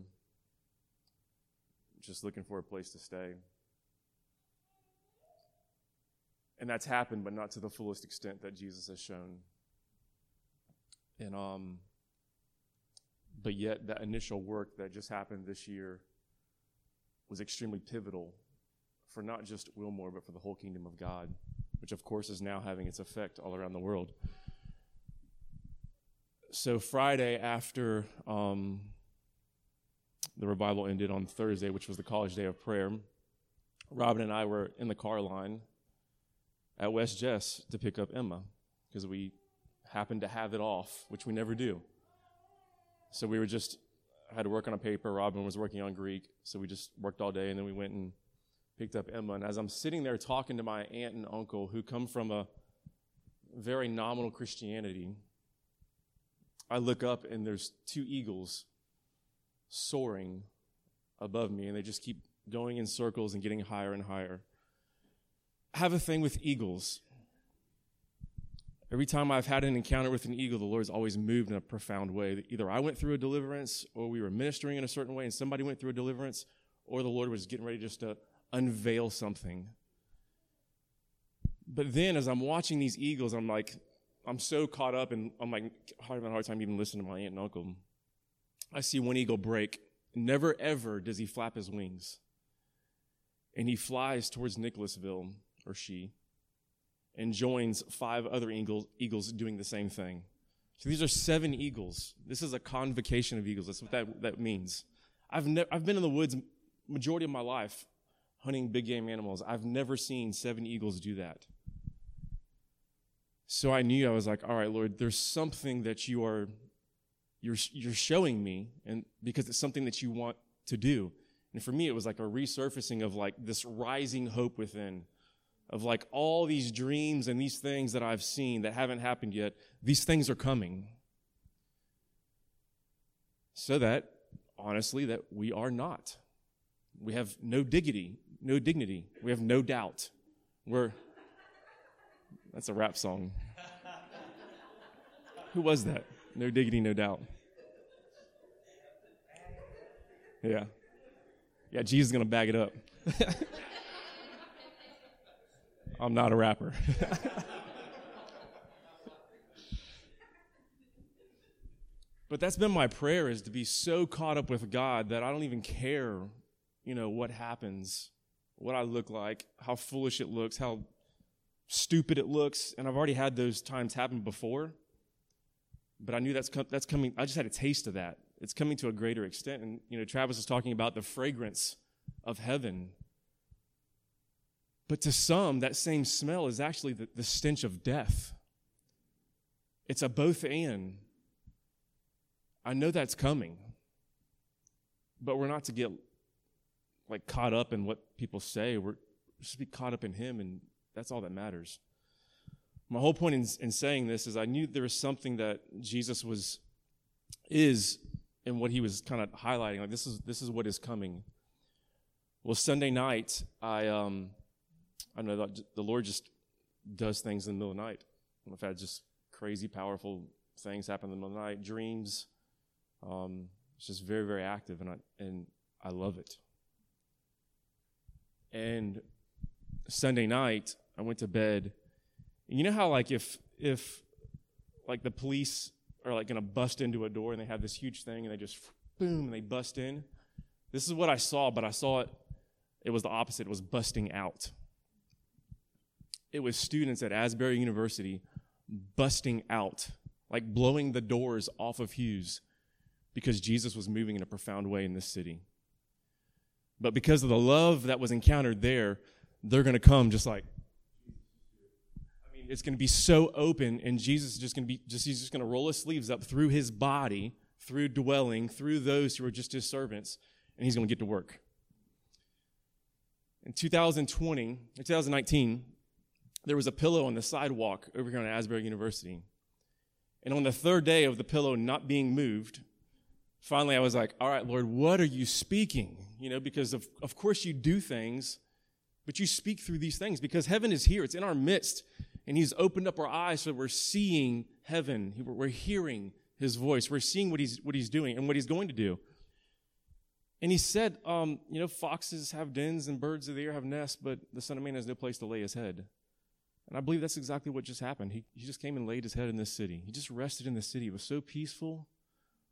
just looking for a place to stay. And that's happened, but not to the fullest extent that Jesus has shown. And um, but yet that initial work that just happened this year was extremely pivotal for not just Wilmore, but for the whole kingdom of God, which of course is now having its effect all around the world. So Friday after um, the revival ended on Thursday, which was the college day of prayer, Robin and I were in the car line at West Jess to pick up Emma because we happened to have it off, which we never do. So we were just had to work on a paper. Robin was working on Greek, so we just worked all day, and then we went and picked up Emma. And as I'm sitting there talking to my aunt and uncle, who come from a very nominal Christianity, I look up and there's two eagles soaring above me, and they just keep going in circles and getting higher and higher. Have a thing with eagles. Every time I've had an encounter with an eagle, the Lord's always moved in a profound way. Either I went through a deliverance, or we were ministering in a certain way, and somebody went through a deliverance, or the Lord was getting ready just to unveil something. But then, as I'm watching these eagles, I'm like, I'm so caught up, and I'm like having a hard time even listening to my aunt and uncle. I see one eagle break. Never ever does he flap his wings, and he flies towards Nicholasville, or she and joins five other eagles, eagles doing the same thing. So these are seven eagles. This is a convocation of eagles. That's what that, that means. I've, ne- I've been in the woods majority of my life hunting big game animals. I've never seen seven eagles do that. So I knew I was like, all right, Lord, there's something that you are you're you're showing me and because it's something that you want to do. And for me it was like a resurfacing of like this rising hope within of like all these dreams and these things that I've seen that haven't happened yet, these things are coming. So that, honestly, that we are not. We have no dignity, no dignity. We have no doubt. We're, that's a rap song. Who was that? No diggity, no doubt. Yeah. Yeah, Jesus is to bag it up. I'm not a rapper. but that's been my prayer is to be so caught up with God that I don't even care, you know, what happens, what I look like, how foolish it looks, how stupid it looks, and I've already had those times happen before. But I knew that's com- that's coming. I just had a taste of that. It's coming to a greater extent, and you know, Travis was talking about the fragrance of heaven but to some, that same smell is actually the, the stench of death. It's a both and. I know that's coming, but we're not to get like caught up in what people say. We're just be caught up in Him, and that's all that matters. My whole point in, in saying this is I knew there was something that Jesus was is in what he was kind of highlighting. Like this is this is what is coming. Well, Sunday night, I um, I know the Lord just does things in the middle of the night. I've had just crazy, powerful things happen in the middle of the night, dreams. Um, it's just very, very active, and I and I love it. And Sunday night, I went to bed. And you know how like if if like the police are like gonna bust into a door and they have this huge thing and they just boom and they bust in. This is what I saw, but I saw it. It was the opposite. It was busting out it was students at Asbury University busting out, like blowing the doors off of Hughes because Jesus was moving in a profound way in this city. But because of the love that was encountered there, they're going to come just like I mean, it's going to be so open and Jesus is just going to be just he's just going to roll his sleeves up through his body, through dwelling, through those who are just his servants, and he's going to get to work. In 2020, 2019, there was a pillow on the sidewalk over here on Asbury University. And on the third day of the pillow not being moved, finally I was like, all right, Lord, what are you speaking? You know, because of, of course you do things, but you speak through these things because heaven is here. It's in our midst. And he's opened up our eyes so we're seeing heaven. We're hearing his voice. We're seeing what he's, what he's doing and what he's going to do. And he said, um, you know, foxes have dens and birds of the air have nests, but the Son of Man has no place to lay his head. And I believe that's exactly what just happened. He, he just came and laid his head in this city. He just rested in the city. It was so peaceful.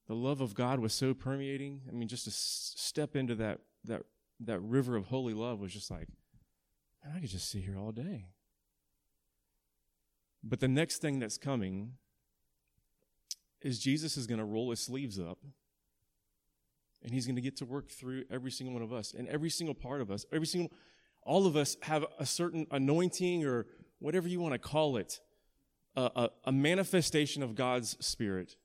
The love of God was so permeating. I mean, just to s- step into that, that, that river of holy love was just like, man, I could just sit here all day. But the next thing that's coming is Jesus is going to roll his sleeves up and he's going to get to work through every single one of us and every single part of us. Every single, all of us have a certain anointing or whatever you want to call it, a, a, a manifestation of God's Spirit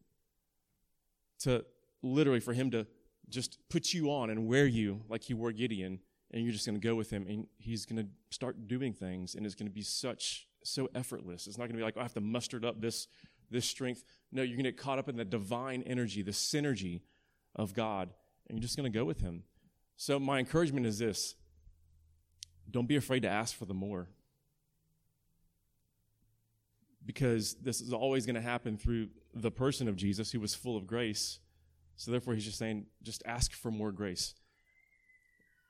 to literally for Him to just put you on and wear you like He wore Gideon, and you're just going to go with Him, and He's going to start doing things, and it's going to be such so effortless. It's not going to be like oh, I have to muster up this this strength. No, you're going to get caught up in the divine energy, the synergy of God, and you're just going to go with Him. So my encouragement is this: don't be afraid to ask for the more because this is always going to happen through the person of Jesus who was full of grace. So therefore, he's just saying, just ask for more grace.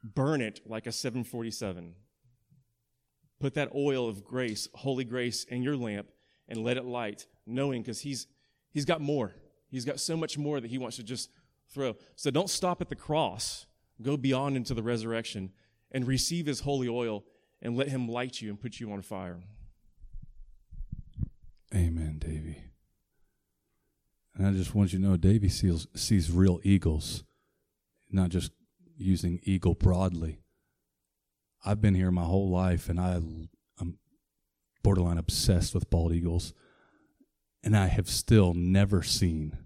Burn it like a 747. Put that oil of grace, holy grace, in your lamp and let it light, knowing because he's he's got more. He's got so much more that he wants to just throw. So don't stop at the cross. Go beyond into the resurrection and receive his holy oil and let him light you and put you on fire. Amen, Davy. And I just want you to know Davy sees, sees real eagles, not just using eagle broadly. I've been here my whole life and I, I'm borderline obsessed with bald eagles. And I have still never seen,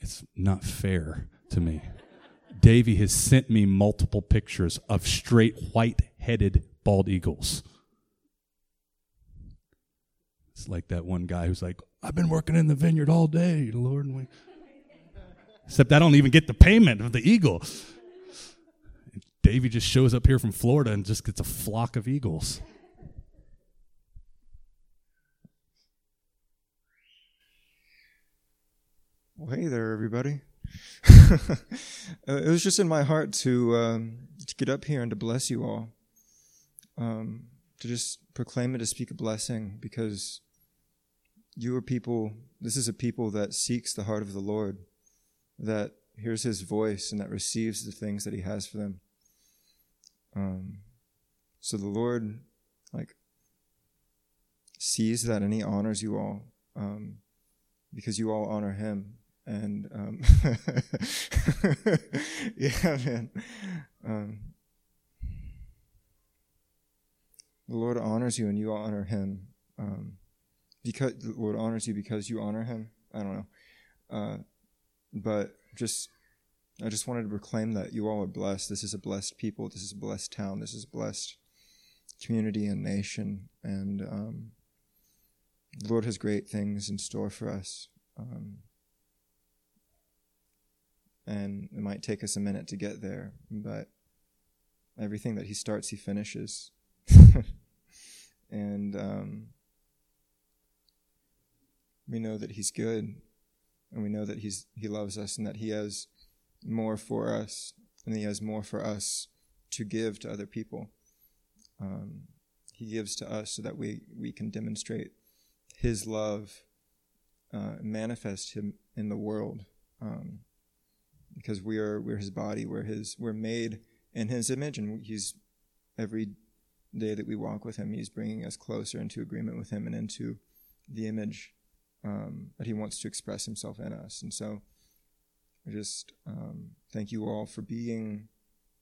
it's not fair to me. Davy has sent me multiple pictures of straight white headed bald eagles. It's like that one guy who's like, I've been working in the vineyard all day, Lord. And we... Except I don't even get the payment of the eagle. Davy just shows up here from Florida and just gets a flock of eagles. Well, hey there, everybody. Uh, it was just in my heart to um, to get up here and to bless you all, um, to just proclaim it, to speak a blessing because you are people. This is a people that seeks the heart of the Lord, that hears His voice and that receives the things that He has for them. Um, so the Lord, like, sees that and He honors you all um, because you all honor Him and um, yeah, man. Um, the Lord honors you, and you honor Him. Um, because the Lord honors you because you honor Him. I don't know, uh, but just I just wanted to proclaim that you all are blessed. This is a blessed people. This is a blessed town. This is a blessed community and nation, and um, the Lord has great things in store for us. Um, and it might take us a minute to get there, but everything that he starts, he finishes. and um, we know that he's good, and we know that he's he loves us, and that he has more for us, and he has more for us to give to other people. Um, he gives to us so that we we can demonstrate his love, uh, manifest him in the world. Um, because we are we're his body we're his we're made in his image and he's every day that we walk with him he's bringing us closer into agreement with him and into the image um, that he wants to express himself in us. And so I just um, thank you all for being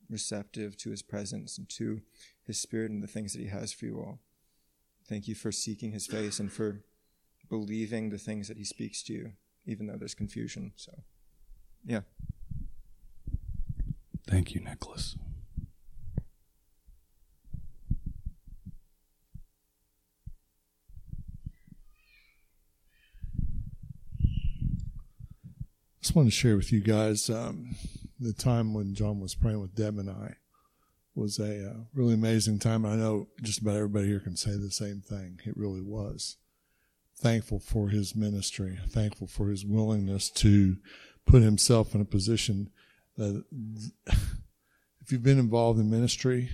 receptive to his presence and to his spirit and the things that he has for you all. Thank you for seeking his face and for believing the things that he speaks to you even though there's confusion. So yeah. Thank you, Nicholas. Just want to share with you guys um, the time when John was praying with Deb and I was a uh, really amazing time. I know just about everybody here can say the same thing. It really was. Thankful for his ministry, thankful for his willingness to put himself in a position that if you've been involved in ministry,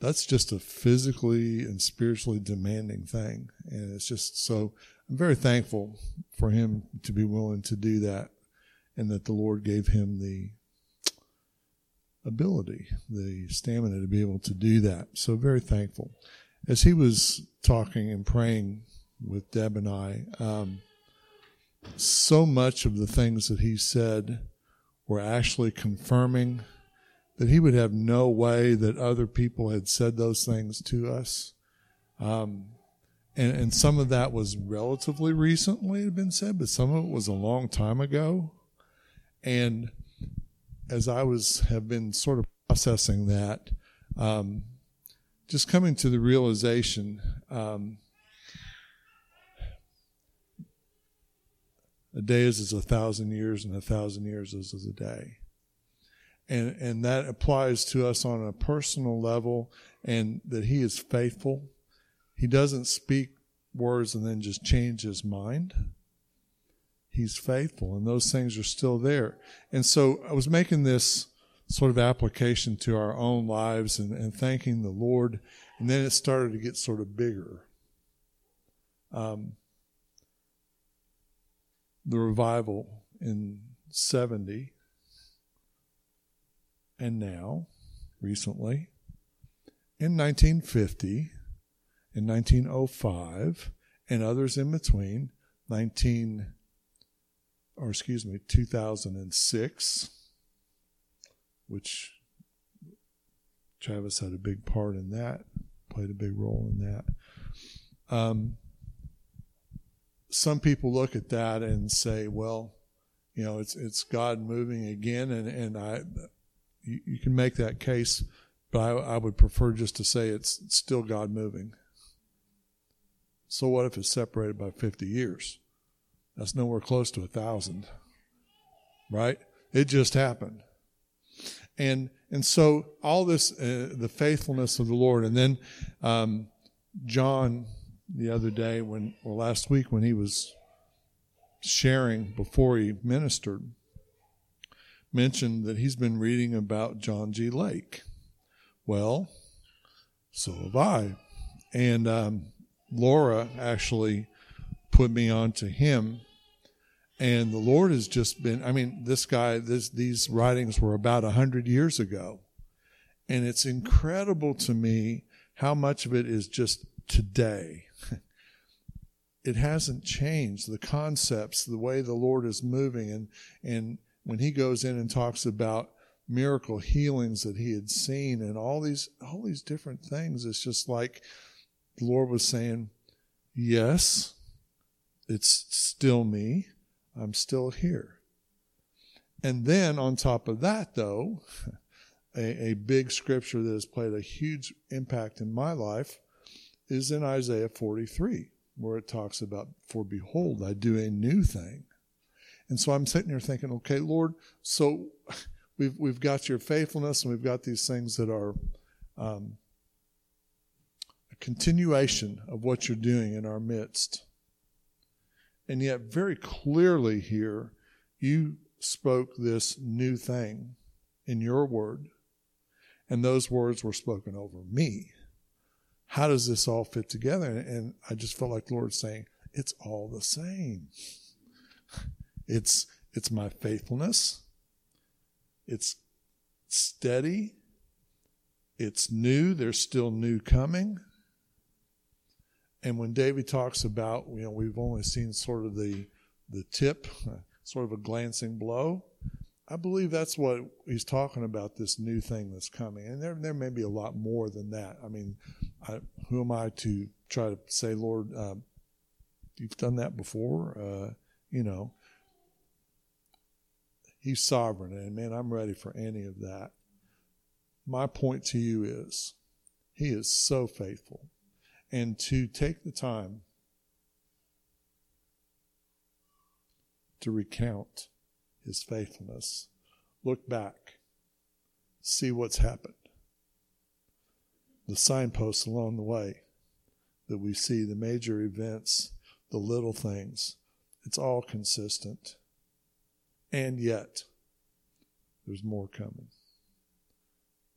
that's just a physically and spiritually demanding thing. And it's just so I'm very thankful for him to be willing to do that and that the Lord gave him the ability, the stamina to be able to do that. So very thankful. As he was talking and praying with Deb and I, um, so much of the things that he said were actually confirming that he would have no way that other people had said those things to us. Um, and, and some of that was relatively recently had been said, but some of it was a long time ago. And as I was have been sort of processing that, um, just coming to the realization um, a day is as a thousand years, and a thousand years is as a day. And, and that applies to us on a personal level, and that He is faithful. He doesn't speak words and then just change His mind. He's faithful, and those things are still there. And so I was making this sort of application to our own lives and, and thanking the Lord. And then it started to get sort of bigger. Um, the revival in 70 and now, recently, in 1950, in 1905, and others in between, 19, or excuse me, 2006 which Travis had a big part in that, played a big role in that. Um, some people look at that and say, well, you know, it's it's God moving again, and and I, you, you can make that case, but I, I would prefer just to say it's still God moving. So what if it's separated by 50 years? That's nowhere close to a thousand, right? It just happened. And and so all this uh, the faithfulness of the lord and then um, john the other day when or last week when he was sharing before he ministered mentioned that he's been reading about john g. Lake. Well so have i. And um, laura actually put me on to him and the Lord has just been, I mean, this guy, this, these writings were about a hundred years ago. And it's incredible to me how much of it is just today. it hasn't changed. The concepts, the way the Lord is moving and, and when he goes in and talks about miracle healings that he had seen and all these, all these different things, it's just like the Lord was saying, yes, it's still me I'm still here. And then on top of that, though, a, a big scripture that has played a huge impact in my life is in Isaiah 43, where it talks about, For behold, I do a new thing. And so I'm sitting here thinking, okay, Lord, so we've, we've got your faithfulness and we've got these things that are um, a continuation of what you're doing in our midst. And yet, very clearly here, you spoke this new thing in your word, and those words were spoken over me. How does this all fit together? And I just felt like the Lord saying, it's all the same. It's, it's my faithfulness. It's steady. It's new. There's still new coming. And when David talks about, you know, we've only seen sort of the the tip, sort of a glancing blow. I believe that's what he's talking about. This new thing that's coming, and there there may be a lot more than that. I mean, I, who am I to try to say, Lord, uh, you've done that before? Uh, you know, He's sovereign, and man, I'm ready for any of that. My point to you is, He is so faithful and to take the time to recount his faithfulness. Look back, see what's happened. The signposts along the way that we see, the major events, the little things, it's all consistent. And yet, there's more coming.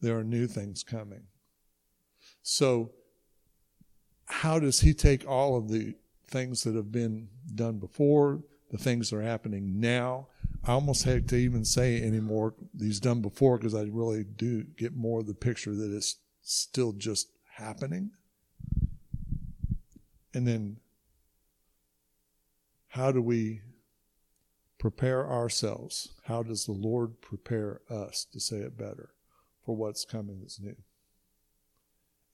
There are new things coming. So, how does he take all of the things that have been done before, the things that are happening now? I almost hate to even say anymore these done before because I really do get more of the picture that it's still just happening. And then how do we prepare ourselves? How does the Lord prepare us, to say it better, for what's coming that's new?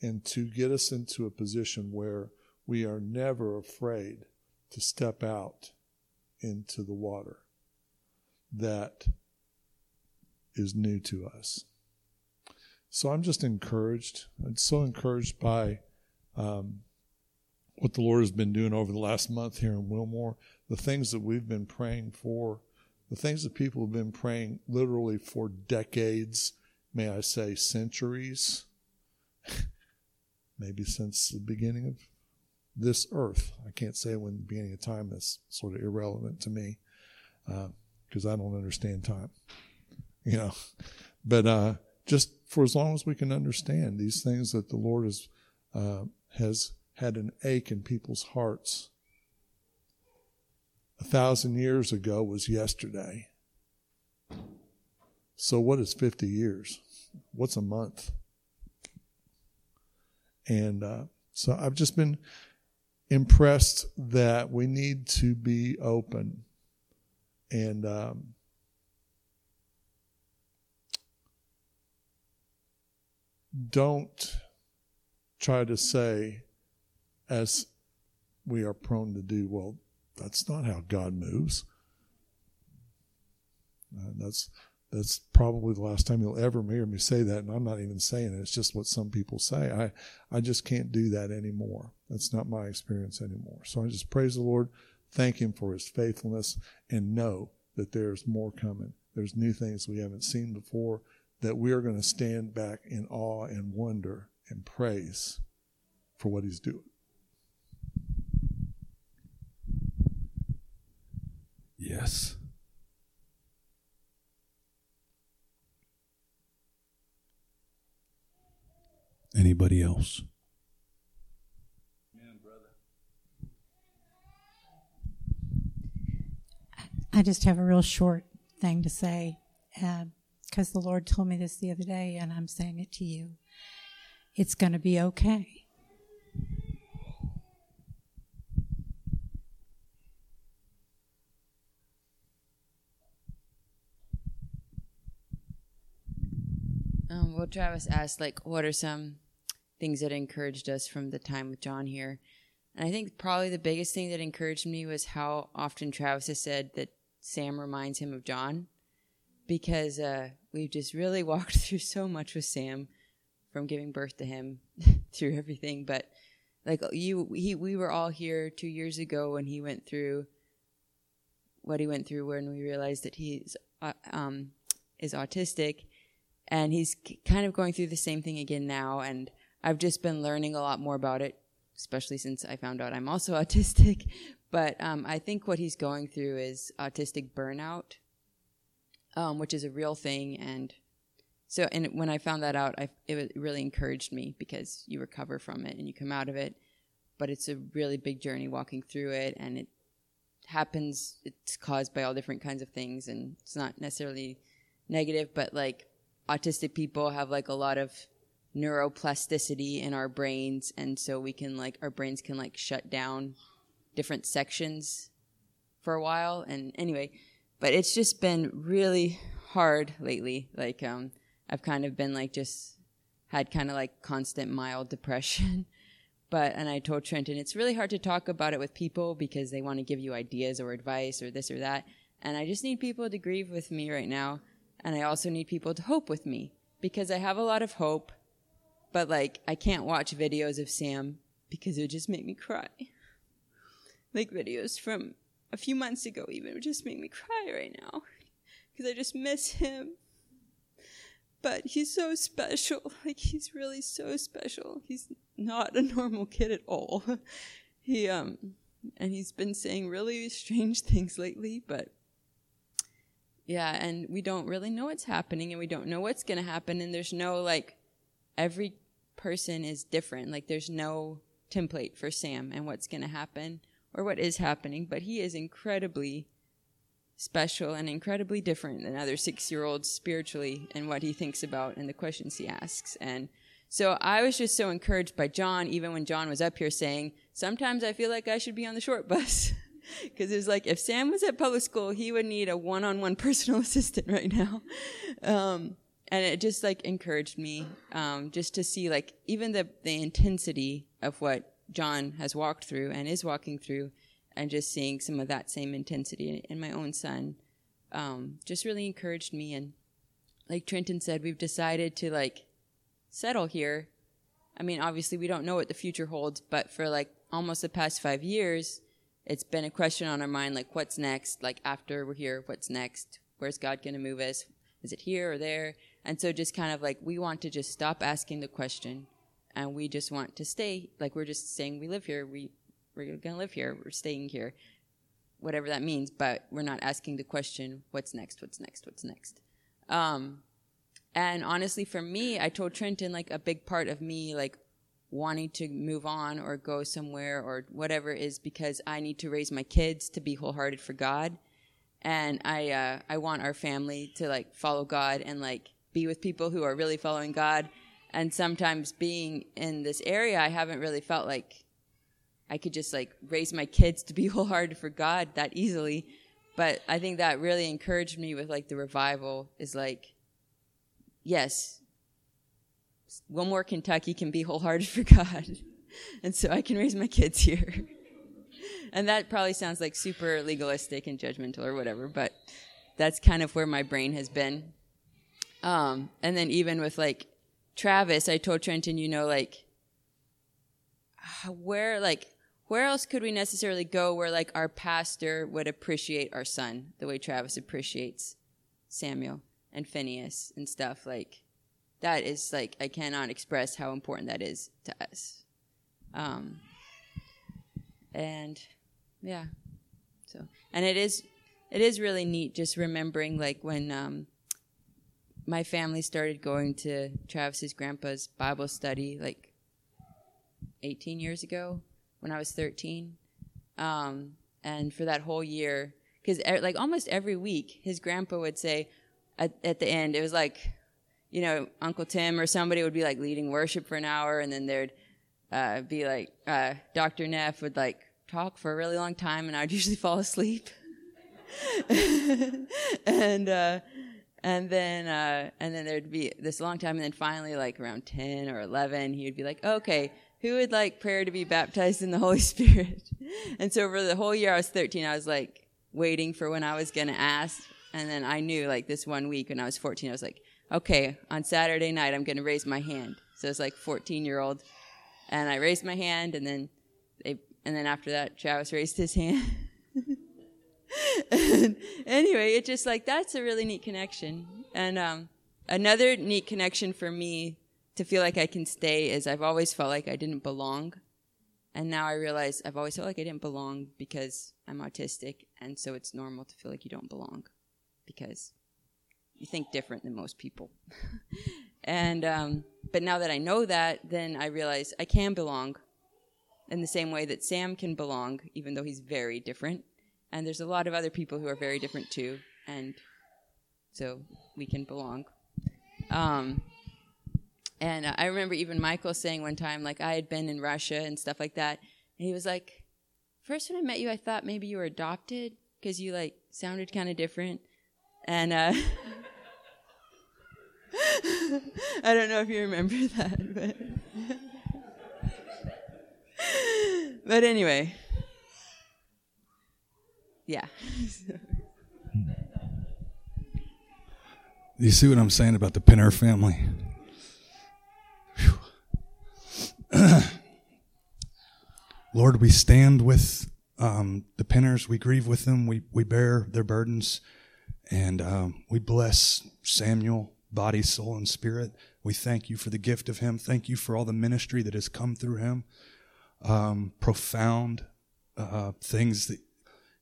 And to get us into a position where we are never afraid to step out into the water that is new to us. So I'm just encouraged. I'm so encouraged by um, what the Lord has been doing over the last month here in Wilmore, the things that we've been praying for, the things that people have been praying literally for decades, may I say centuries, maybe since the beginning of this earth. I can't say when the beginning of time is sort of irrelevant to me because uh, I don't understand time, you know. But uh, just for as long as we can understand these things that the Lord has uh, has had an ache in people's hearts. A thousand years ago was yesterday. So what is 50 years? What's a month? And uh, so I've just been impressed that we need to be open and um, don't try to say, as we are prone to do, well, that's not how God moves. Uh, that's that's probably the last time you'll ever hear me say that, and I'm not even saying it. It's just what some people say. I I just can't do that anymore. That's not my experience anymore. So I just praise the Lord, thank Him for His faithfulness, and know that there's more coming. There's new things we haven't seen before that we are going to stand back in awe and wonder and praise for what He's doing. Yes. Anybody else? I just have a real short thing to say because uh, the Lord told me this the other day, and I'm saying it to you. It's going to be okay. Um, well, Travis asked, like, what are some things that encouraged us from the time with John here? And I think probably the biggest thing that encouraged me was how often Travis has said that Sam reminds him of John, because uh, we've just really walked through so much with Sam, from giving birth to him through everything. But like you, he, we were all here two years ago when he went through what he went through when we realized that he's uh, um, is autistic and he's kind of going through the same thing again now and i've just been learning a lot more about it especially since i found out i'm also autistic. But um, i think what he's going through is autistic burnout um, which is a real thing. And so and when i found that out I, it really encouraged me because you recover from it and you come out of it. But it's a really big journey walking through it and it happens it's caused by all different kinds of things. And it's not necessarily negative but like autistic people have like a lot of neuroplasticity in our brains and so we can like our brains can like shut down different sections for a while. And anyway but it's just been really hard lately. Like um i've kind of been like just had kind of like constant mild depression. But and i told trenton it's really hard to talk about it with people because they want to give you ideas or advice or this or that. And i just need people to grieve with me right now. And I also need people to hope with me because I have a lot of hope, but like I can't watch videos of Sam because it would just make me cry. Like videos from a few months ago, even would just make me cry right now because I just miss him. But he's so special. Like he's really so special. He's not a normal kid at all. he um and he's been saying really strange things lately, but yeah, and we don't really know what's happening and we don't know what's going to happen and there's no like every person is different. Like there's no template for Sam and what's going to happen or what is happening, but he is incredibly special and incredibly different than other 6-year-olds spiritually and what he thinks about and the questions he asks. And so I was just so encouraged by John even when John was up here saying, "Sometimes I feel like I should be on the short bus." Because it was like, if Sam was at public school, he would need a one on one personal assistant right now. Um, and it just like encouraged me um, just to see like even the, the intensity of what John has walked through and is walking through, and just seeing some of that same intensity in, my own son, um, just really encouraged me. And like Trenton said, we've decided to like settle here. I mean, obviously, we don't know what the future holds, but for like almost the past five years, it's been a question on our mind like, what's next? Like, after we're here, what's next? Where's God going to move us? Is it here or there? And so, just kind of like, we want to just stop asking the question and we just want to stay. Like, we're just saying we live here. We, we're going to live here. We're staying here, whatever that means. But we're not asking the question, what's next? What's next? What's next? Um, and honestly, for me, I told Trenton, like, a big part of me, like, wanting to move on or go somewhere or whatever is because I need to raise my kids to be wholehearted for God. And I, uh, I want our family to like follow God and like be with people who are really following God. And sometimes being in this area, I haven't really felt like I could just like raise my kids to be wholehearted for God that easily. But I think that really encouraged me with like the revival is like, yes, Wilmore Kentucky can be wholehearted for God. and so I can raise my kids here. and that probably sounds like super legalistic and judgmental or whatever, but that's kind of where my brain has been. Um, and then even with like Travis, I told Trenton, you know, like, where, like, where else could we necessarily go where like our pastor would appreciate our son the way Travis appreciates Samuel and Phineas and stuff like that is like I cannot express how important that is to us. Um, and yeah, so and it is it is really neat just remembering like when um, my family started going to Travis's grandpa's Bible study like 18 years ago when I was 13, um, and for that whole year because like almost every week his grandpa would say at, at the end it was like you know, Uncle Tim or somebody would be like leading worship for an hour, and then there'd uh, be like uh, Dr. Neff would like talk for a really long time, and I'd usually fall asleep. and uh, and then uh, and then there'd be this long time, and then finally, like around ten or eleven, he would be like, "Okay, who would like prayer to be baptized in the Holy Spirit?" and so for the whole year I was thirteen, I was like waiting for when I was gonna ask, and then I knew like this one week when I was fourteen, I was like, okay, on Saturday night, I'm to raise my hand. So it's like 14 year old. And I raised my hand, and then they, and then after that, Travis raised his hand. and anyway, it just like, that's a really neat connection. And, um, another neat connection for me to feel like I can stay is I've always felt like I didn't belong. And now I realize I've always felt like I didn't belong because I'm autistic. And so it's normal to feel like you don't belong because you think different than most people. and um, but now that I know that, then I realize I can belong in the same way that Sam can belong, even though he's very different. And there's a lot of other people who are very different too, and so we can belong. Um, and I remember even Michael saying one time, like I had been in Russia and stuff like that, and he was like, first when I met you, I thought maybe you were adopted because you like sounded kind of different." And uh, I don't know if you remember that, but but anyway, yeah. you see what I'm saying about the Pinner family? Lord, we stand with um, the Pinners. We grieve with them. We, we bear their burdens. And um, we bless Samuel, body, soul, and spirit. We thank you for the gift of him. Thank you for all the ministry that has come through him. Um, profound uh, things that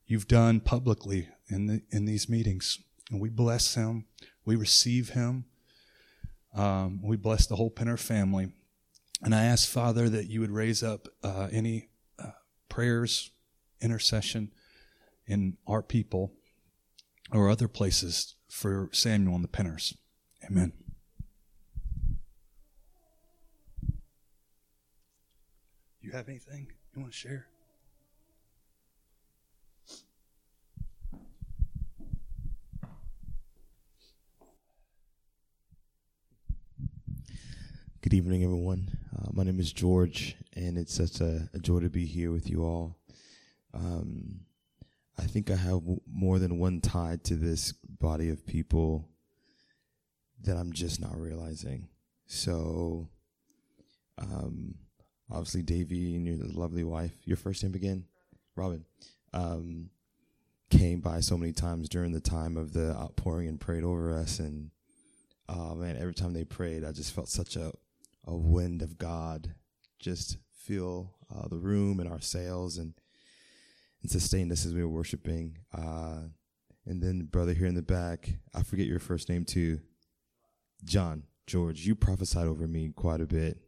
you've done publicly in the, in these meetings. And we bless him. We receive him. Um, we bless the whole Pinner family. And I ask, Father, that you would raise up uh, any uh, prayers, intercession in our people or other places for Samuel and the Pinners. Amen. You have anything you want to share? Good evening, everyone. Uh, my name is George, and it's such a, a joy to be here with you all. Um, I think I have w- more than one tie to this body of people that I'm just not realizing. So, um, obviously, Davy and your lovely wife, your first name again, Robin, um, came by so many times during the time of the outpouring and prayed over us. And oh man, every time they prayed, I just felt such a a wind of God just fill uh, the room and our sails and and sustain us as we were worshiping. Uh, and then brother here in the back, I forget your first name too, John George. You prophesied over me quite a bit,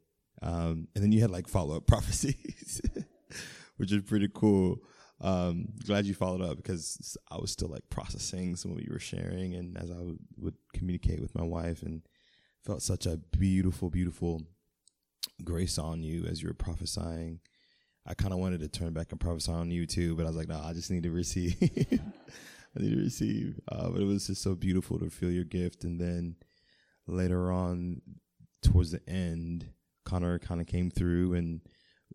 um, and then you had like follow up prophecies, which is pretty cool. Um, glad you followed up because I was still like processing some of what you were sharing, and as I would, would communicate with my wife, and felt such a beautiful, beautiful grace on you as you were prophesying. I kind of wanted to turn back and prophesy on you too, but I was like, no, I just need to receive. I need to receive. Uh, but it was just so beautiful to feel your gift. And then later on, towards the end, Connor kind of came through and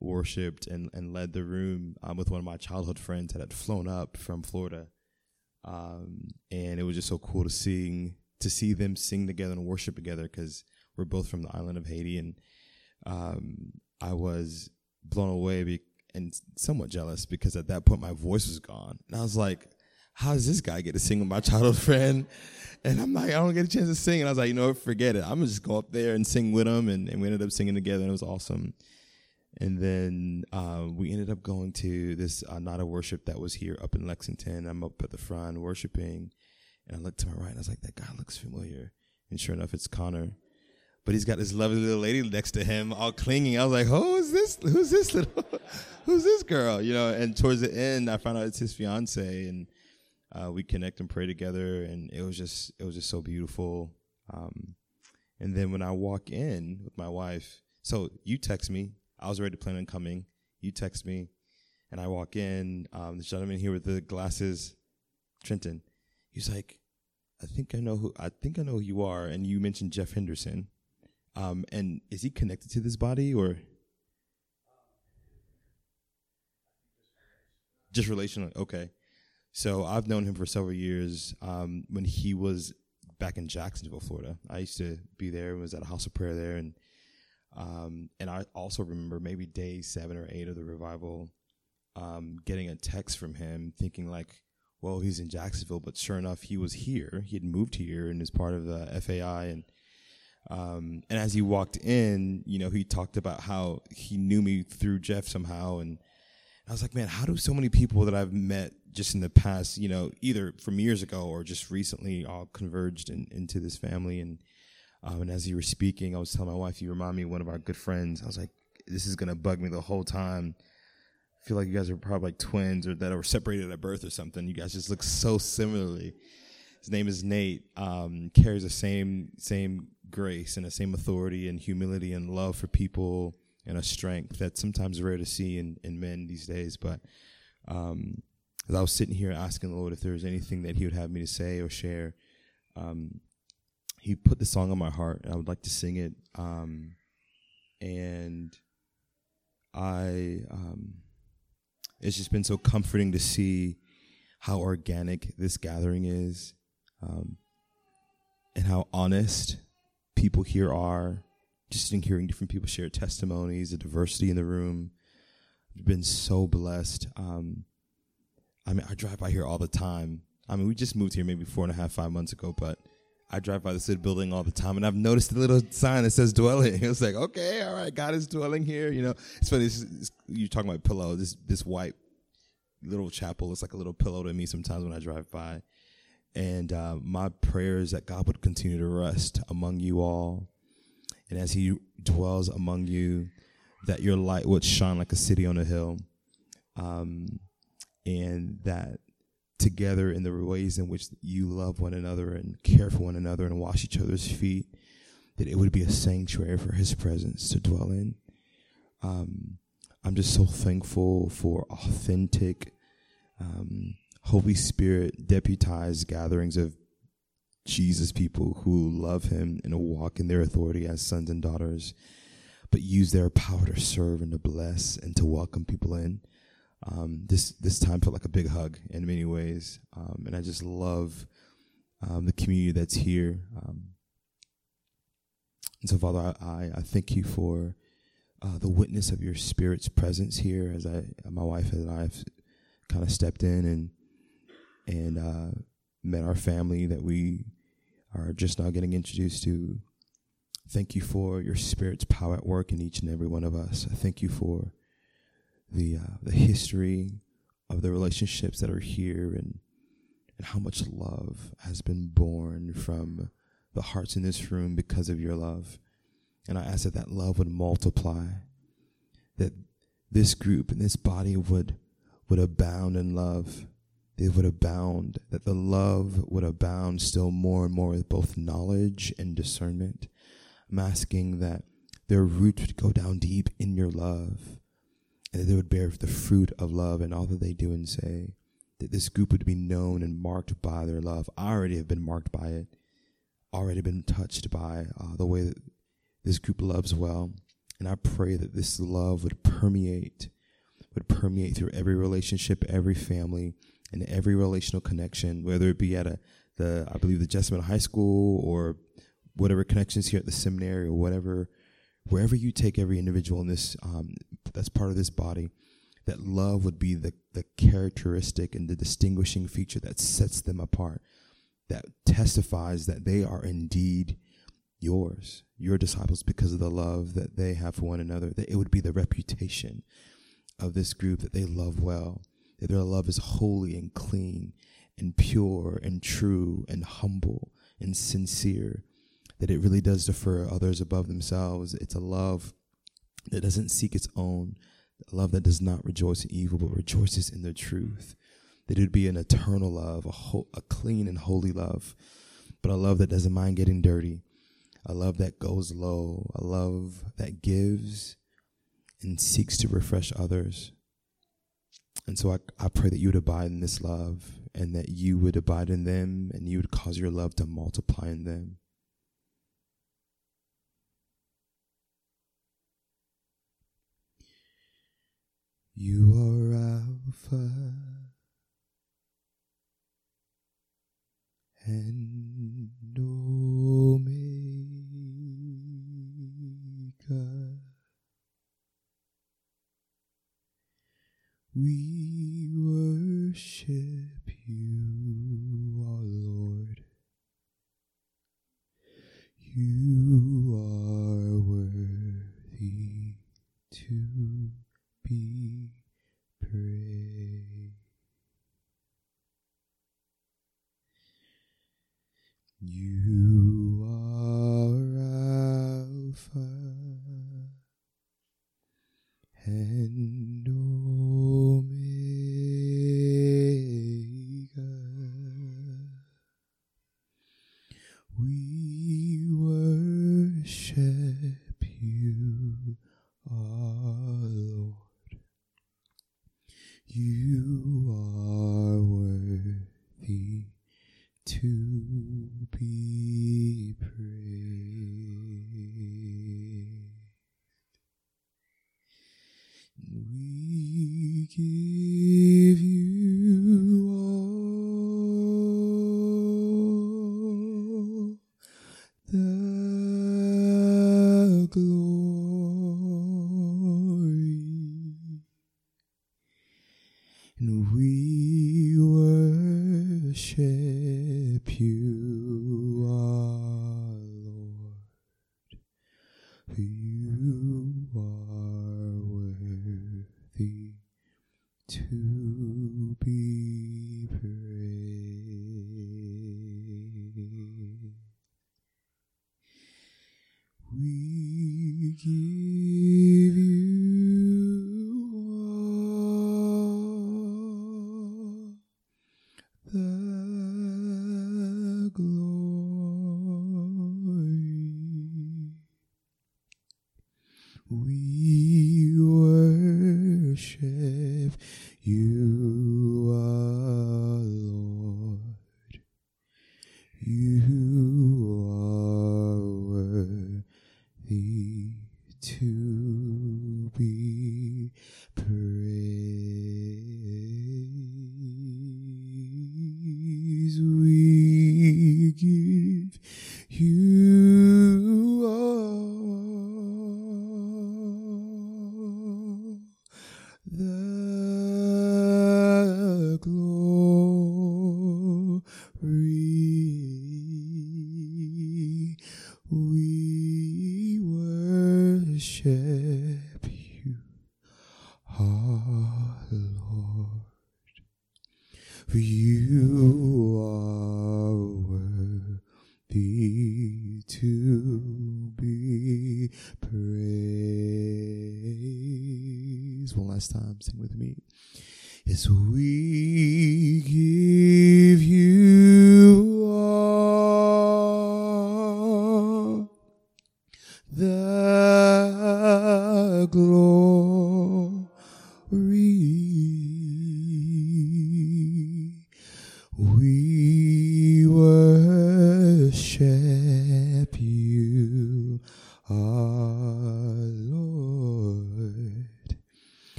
worshipped and, and led the room um, with one of my childhood friends that had flown up from Florida. Um, and it was just so cool to see to see them sing together and worship together because we're both from the island of Haiti. And um, I was blown away be- and somewhat jealous because at that point my voice was gone. And I was like, how does this guy get to sing with my childhood friend? And I'm like, I don't get a chance to sing. And I was like, you know what, forget it. I'm gonna just go up there and sing with him. And, and we ended up singing together and it was awesome. And then uh, we ended up going to this uh, night of worship that was here up in Lexington. I'm up at the front worshiping. And I looked to my right and I was like, that guy looks familiar. And sure enough, it's Connor but he's got this lovely little lady next to him, all clinging. I was like, "Who is this? Who's this little? Who's this girl?" You know. And towards the end, I found out it's his fiance, and uh, we connect and pray together, and it was just it was just so beautiful. Um, and then when I walk in with my wife, so you text me. I was already planning on coming. You text me, and I walk in. Um, the gentleman here with the glasses, Trenton. He's like, "I think I know who. I think I know who you are." And you mentioned Jeff Henderson. Um, and is he connected to this body or just relationally? Okay. So I've known him for several years. Um, when he was back in Jacksonville, Florida, I used to be there. Was at a house of prayer there, and um, and I also remember maybe day seven or eight of the revival, um, getting a text from him, thinking like, well, he's in Jacksonville, but sure enough, he was here. He had moved here and is part of the FAI and um, and as he walked in, you know, he talked about how he knew me through Jeff somehow. And I was like, man, how do so many people that I've met just in the past, you know, either from years ago or just recently all converged in, into this family? And, um, and as you were speaking, I was telling my wife, you remind me of one of our good friends. I was like, this is to bug me the whole time. Feel like you guys are probably like twins or that were separated at birth or something. You guys just look so similarly. His name is Nate. Um, carries the same same grace and the same authority and humility and love for people and a strength that's sometimes rare to see in, in men these days. But um, as I was sitting here asking the Lord if there was anything that He would have me to say or share, um, He put the song on my heart, and I would like to sing it. Um, and I, um, it's just been so comforting to see how organic this gathering is, um, and how honest people here are. Just in hearing different people share testimonies, the diversity in the room. I've been so blessed. Um, I mean, I drive by here all the time. I mean, we just moved here maybe four and a half, five months ago, but I drive by the little building all the time, and I've noticed the little sign that says "dwelling." It's like, okay, all right, God is dwelling here. You know, it's funny. It's, it's, you're talking about pillow. This this white little chapel looks like a little pillow to me sometimes when I drive by. And uh, my prayer is that God would continue to rest among you all. And as He dwells among you, that your light would shine like a city on a hill. Um, and that together in the ways in which you love one another and care for one another and wash each other's feet, that it would be a sanctuary for His presence to dwell in. Um, I'm just so thankful for authentic, um, Holy Spirit deputized gatherings of Jesus people who love him and walk in their authority as sons and daughters. but use their power to serve and to bless and to welcome people in. Um, this this time felt like a big hug in many ways, um, and I just love um, the community that's here. Um, and so, Father, I, I thank you for uh, the witness of your Spirit's presence here, as I my wife and I have kind of stepped in and and uh, met our family that we are just now getting introduced to. Thank you for your Spirit's power at work in each and every one of us. I thank you for the uh, the history of the relationships that are here and and how much love has been born from the hearts in this room because of your love. And I ask that that love would multiply, that this group and this body would would abound in love. It would abound, that the love would abound still more and more with both knowledge and discernment. I'm asking that their roots would go down deep in your love and that they would bear the fruit of love in all that they do and say. That this group would be known and marked by their love. I already have been marked by it, already been touched by uh, the way that this group loves well. And I pray that this love would permeate, would permeate through every relationship, every family, and every relational connection, whether it be at a the I believe the Jessamine High School or whatever connections here at the seminary or whatever, wherever you take every individual in this um, that's part of this body, that love would be the the characteristic and the distinguishing feature that sets them apart, that testifies that they are indeed yours, your disciples, because of the love that they have for one another. That it would be the reputation of this group that they love well, that their love is holy and clean and pure and true and humble and sincere, that it really does defer others above themselves. It's a love that doesn't seek its own, a love that does not rejoice in evil, but rejoices in the truth. That it would be an eternal love, a, ho- a clean and holy love, but a love that doesn't mind getting dirty, a love that goes low, a love that gives and seeks to refresh others. And so I, I pray that you would abide in this love and that you would abide in them and you would cause your love to multiply in them. You are Alpha and Omega. We worship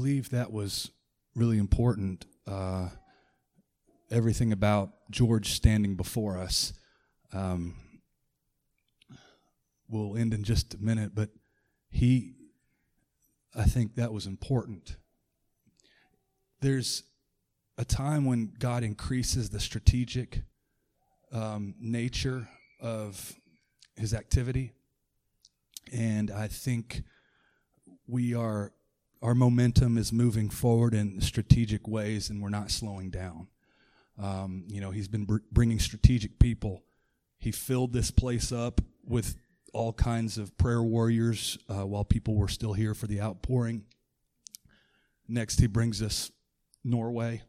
believe that was really important. Uh, everything about George standing before us. Um, will end in just a minute, but he, I think that was important. There's a time when God increases the strategic um, nature of his activity. And I think we are, our momentum is moving forward in strategic ways and we're not slowing down. Um, you know, he's been br- bringing strategic people. He filled this place up with all kinds of prayer warriors uh, while people were still here for the outpouring. Next, he brings us Norway.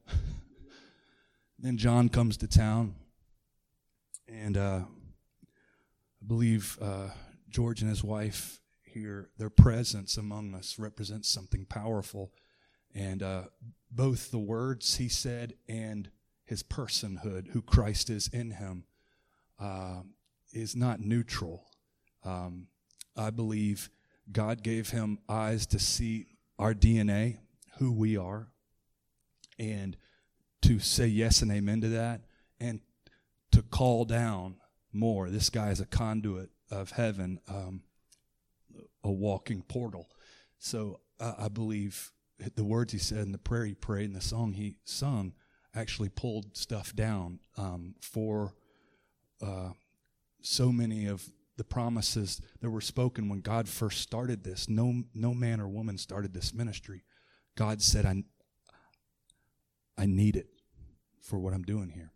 then John comes to town. And uh, I believe uh, George and his wife here, their presence among us represents something powerful. And uh, both the words he said and his personhood, who Christ is in him, uh, is not neutral. Um, I believe God gave him eyes to see our DNA, who we are, and to say yes and amen to that, and to call down more. This guy is a conduit of heaven, um, a walking portal. So uh, I believe the words he said and the prayer he prayed and the song he sung actually pulled stuff down um, for uh, so many of the promises that were spoken when God first started this. No, no man or woman started this ministry. God said, I, I need it for what I'm doing here.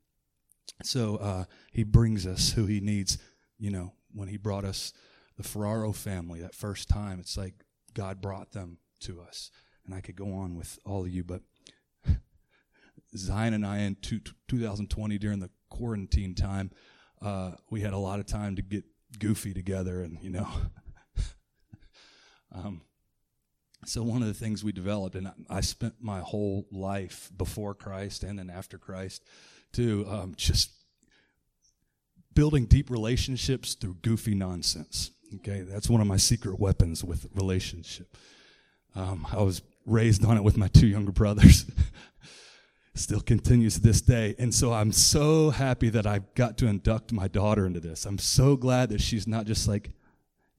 So uh, he brings us who he needs. You know, when he brought us the Ferraro family that first time, it's like God brought them to us. And I could go on with all of you, but Zion and I in two, 2020 during the quarantine time, uh, we had a lot of time to get goofy together and, you know. um, so one of the things we developed, and I, I, spent my whole life before Christ and then after Christ, to um, just building deep relationships through goofy nonsense. Okay, that's one of my secret weapons with relationship. Um, I was raised on it with my two younger brothers. Still continues to this day. And so I'm so happy that I got to induct my daughter into this. I'm so glad that she's not just like,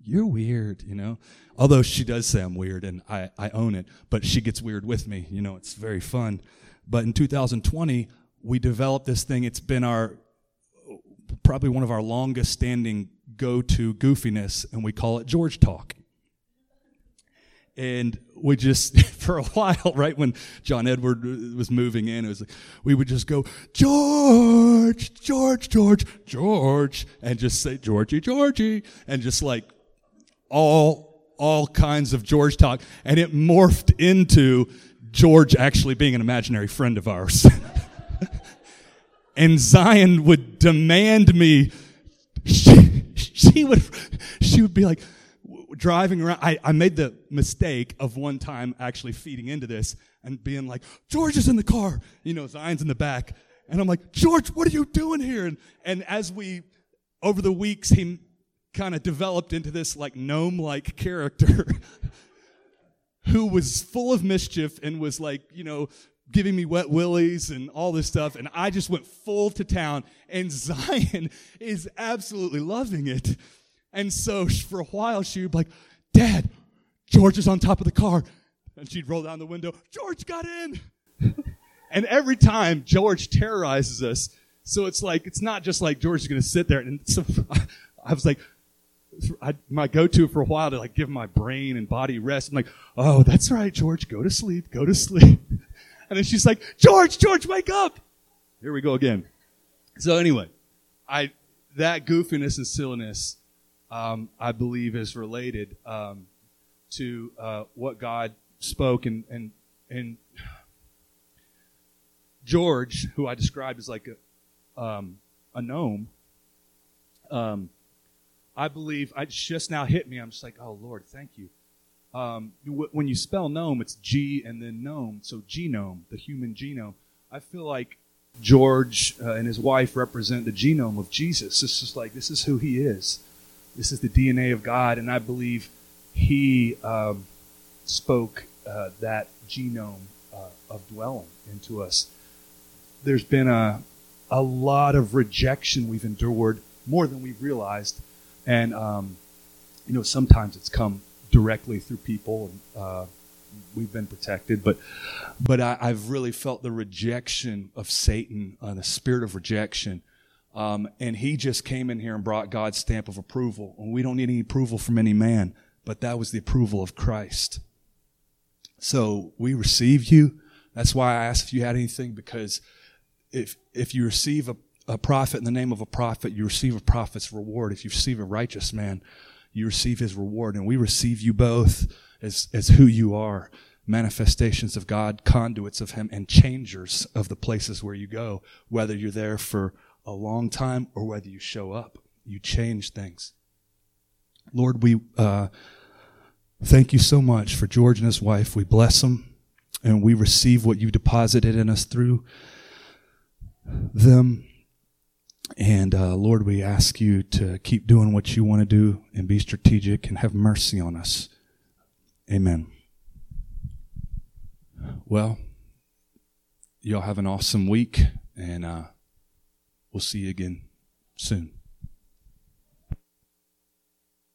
you're weird, you know? Although she does say I'm weird and I, I own it, but she gets weird with me. You know, it's very fun. But in 2020, we developed this thing. It's been our, probably one of our longest standing go to goofiness, and we call it George Talk. And we just, for a while, right when John Edward was moving in, it was like, we would just go, George, George, George, George, and just say, Georgie, Georgie, and just like all, all kinds of George talk. And it morphed into George actually being an imaginary friend of ours. and Zion would demand me, she, would, she would be like, driving around, I, I made the mistake of one time actually feeding into this and being like, George is in the car. You know, Zion's in the back. And I'm like, George, what are you doing here? And, and as we, over the weeks, he kind of developed into this like gnome like character who was full of mischief and was like, you know, giving me wet willies and all this stuff. And I just went full to town. And Zion is absolutely loving it. And so for a while, she would be like, Dad, George is on top of the car. And she'd roll down the window, George got in. and every time, George terrorizes us. So it's like, it's not just like George is going to sit there. And so I was like, I, my go-to for a while to like give my brain and body rest. I'm like, oh, that's right, George, go to sleep, go to sleep. And then she's like, George, George, wake up. Here we go again. So anyway, I, that goofiness and silliness, um, I believe is related, um, to, uh, what God spoke and, and, and George, who I described as like a, um, a gnome, um, I believe it just now hit me. I'm just like, oh Lord, thank you. Um, w- when you spell gnome, it's G and then gnome, so genome, the human genome. I feel like George uh, and his wife represent the genome of Jesus. It's just like this is who he is. This is the DNA of God, and I believe he um, spoke uh, that genome uh, of dwelling into us. There's been a a lot of rejection we've endured more than we've realized and um, you know sometimes it's come directly through people and uh, we've been protected but but I, have really felt the rejection of satan uh, the spirit of rejection. Um, and he just came in here and brought god's stamp of approval and we don't need any approval from any man but that was the approval of christ. So we receive you. That's why i asked if you had anything because if if you receive a a prophet in the name of a prophet, you receive a prophet's reward. If you receive a righteous man, you receive his reward. And we receive you both as, as who you are manifestations of God, conduits of him, and changers of the places where you go, whether you're there for a long time or whether you show up. You change things. Lord, we uh, thank you so much for George and his wife. We bless them and we receive what you deposited in us through them. And uh, Lord, we ask you to keep doing what you want to do and be strategic and have mercy on us. Amen. Well, y'all have an awesome week, and uh, we'll see you again soon.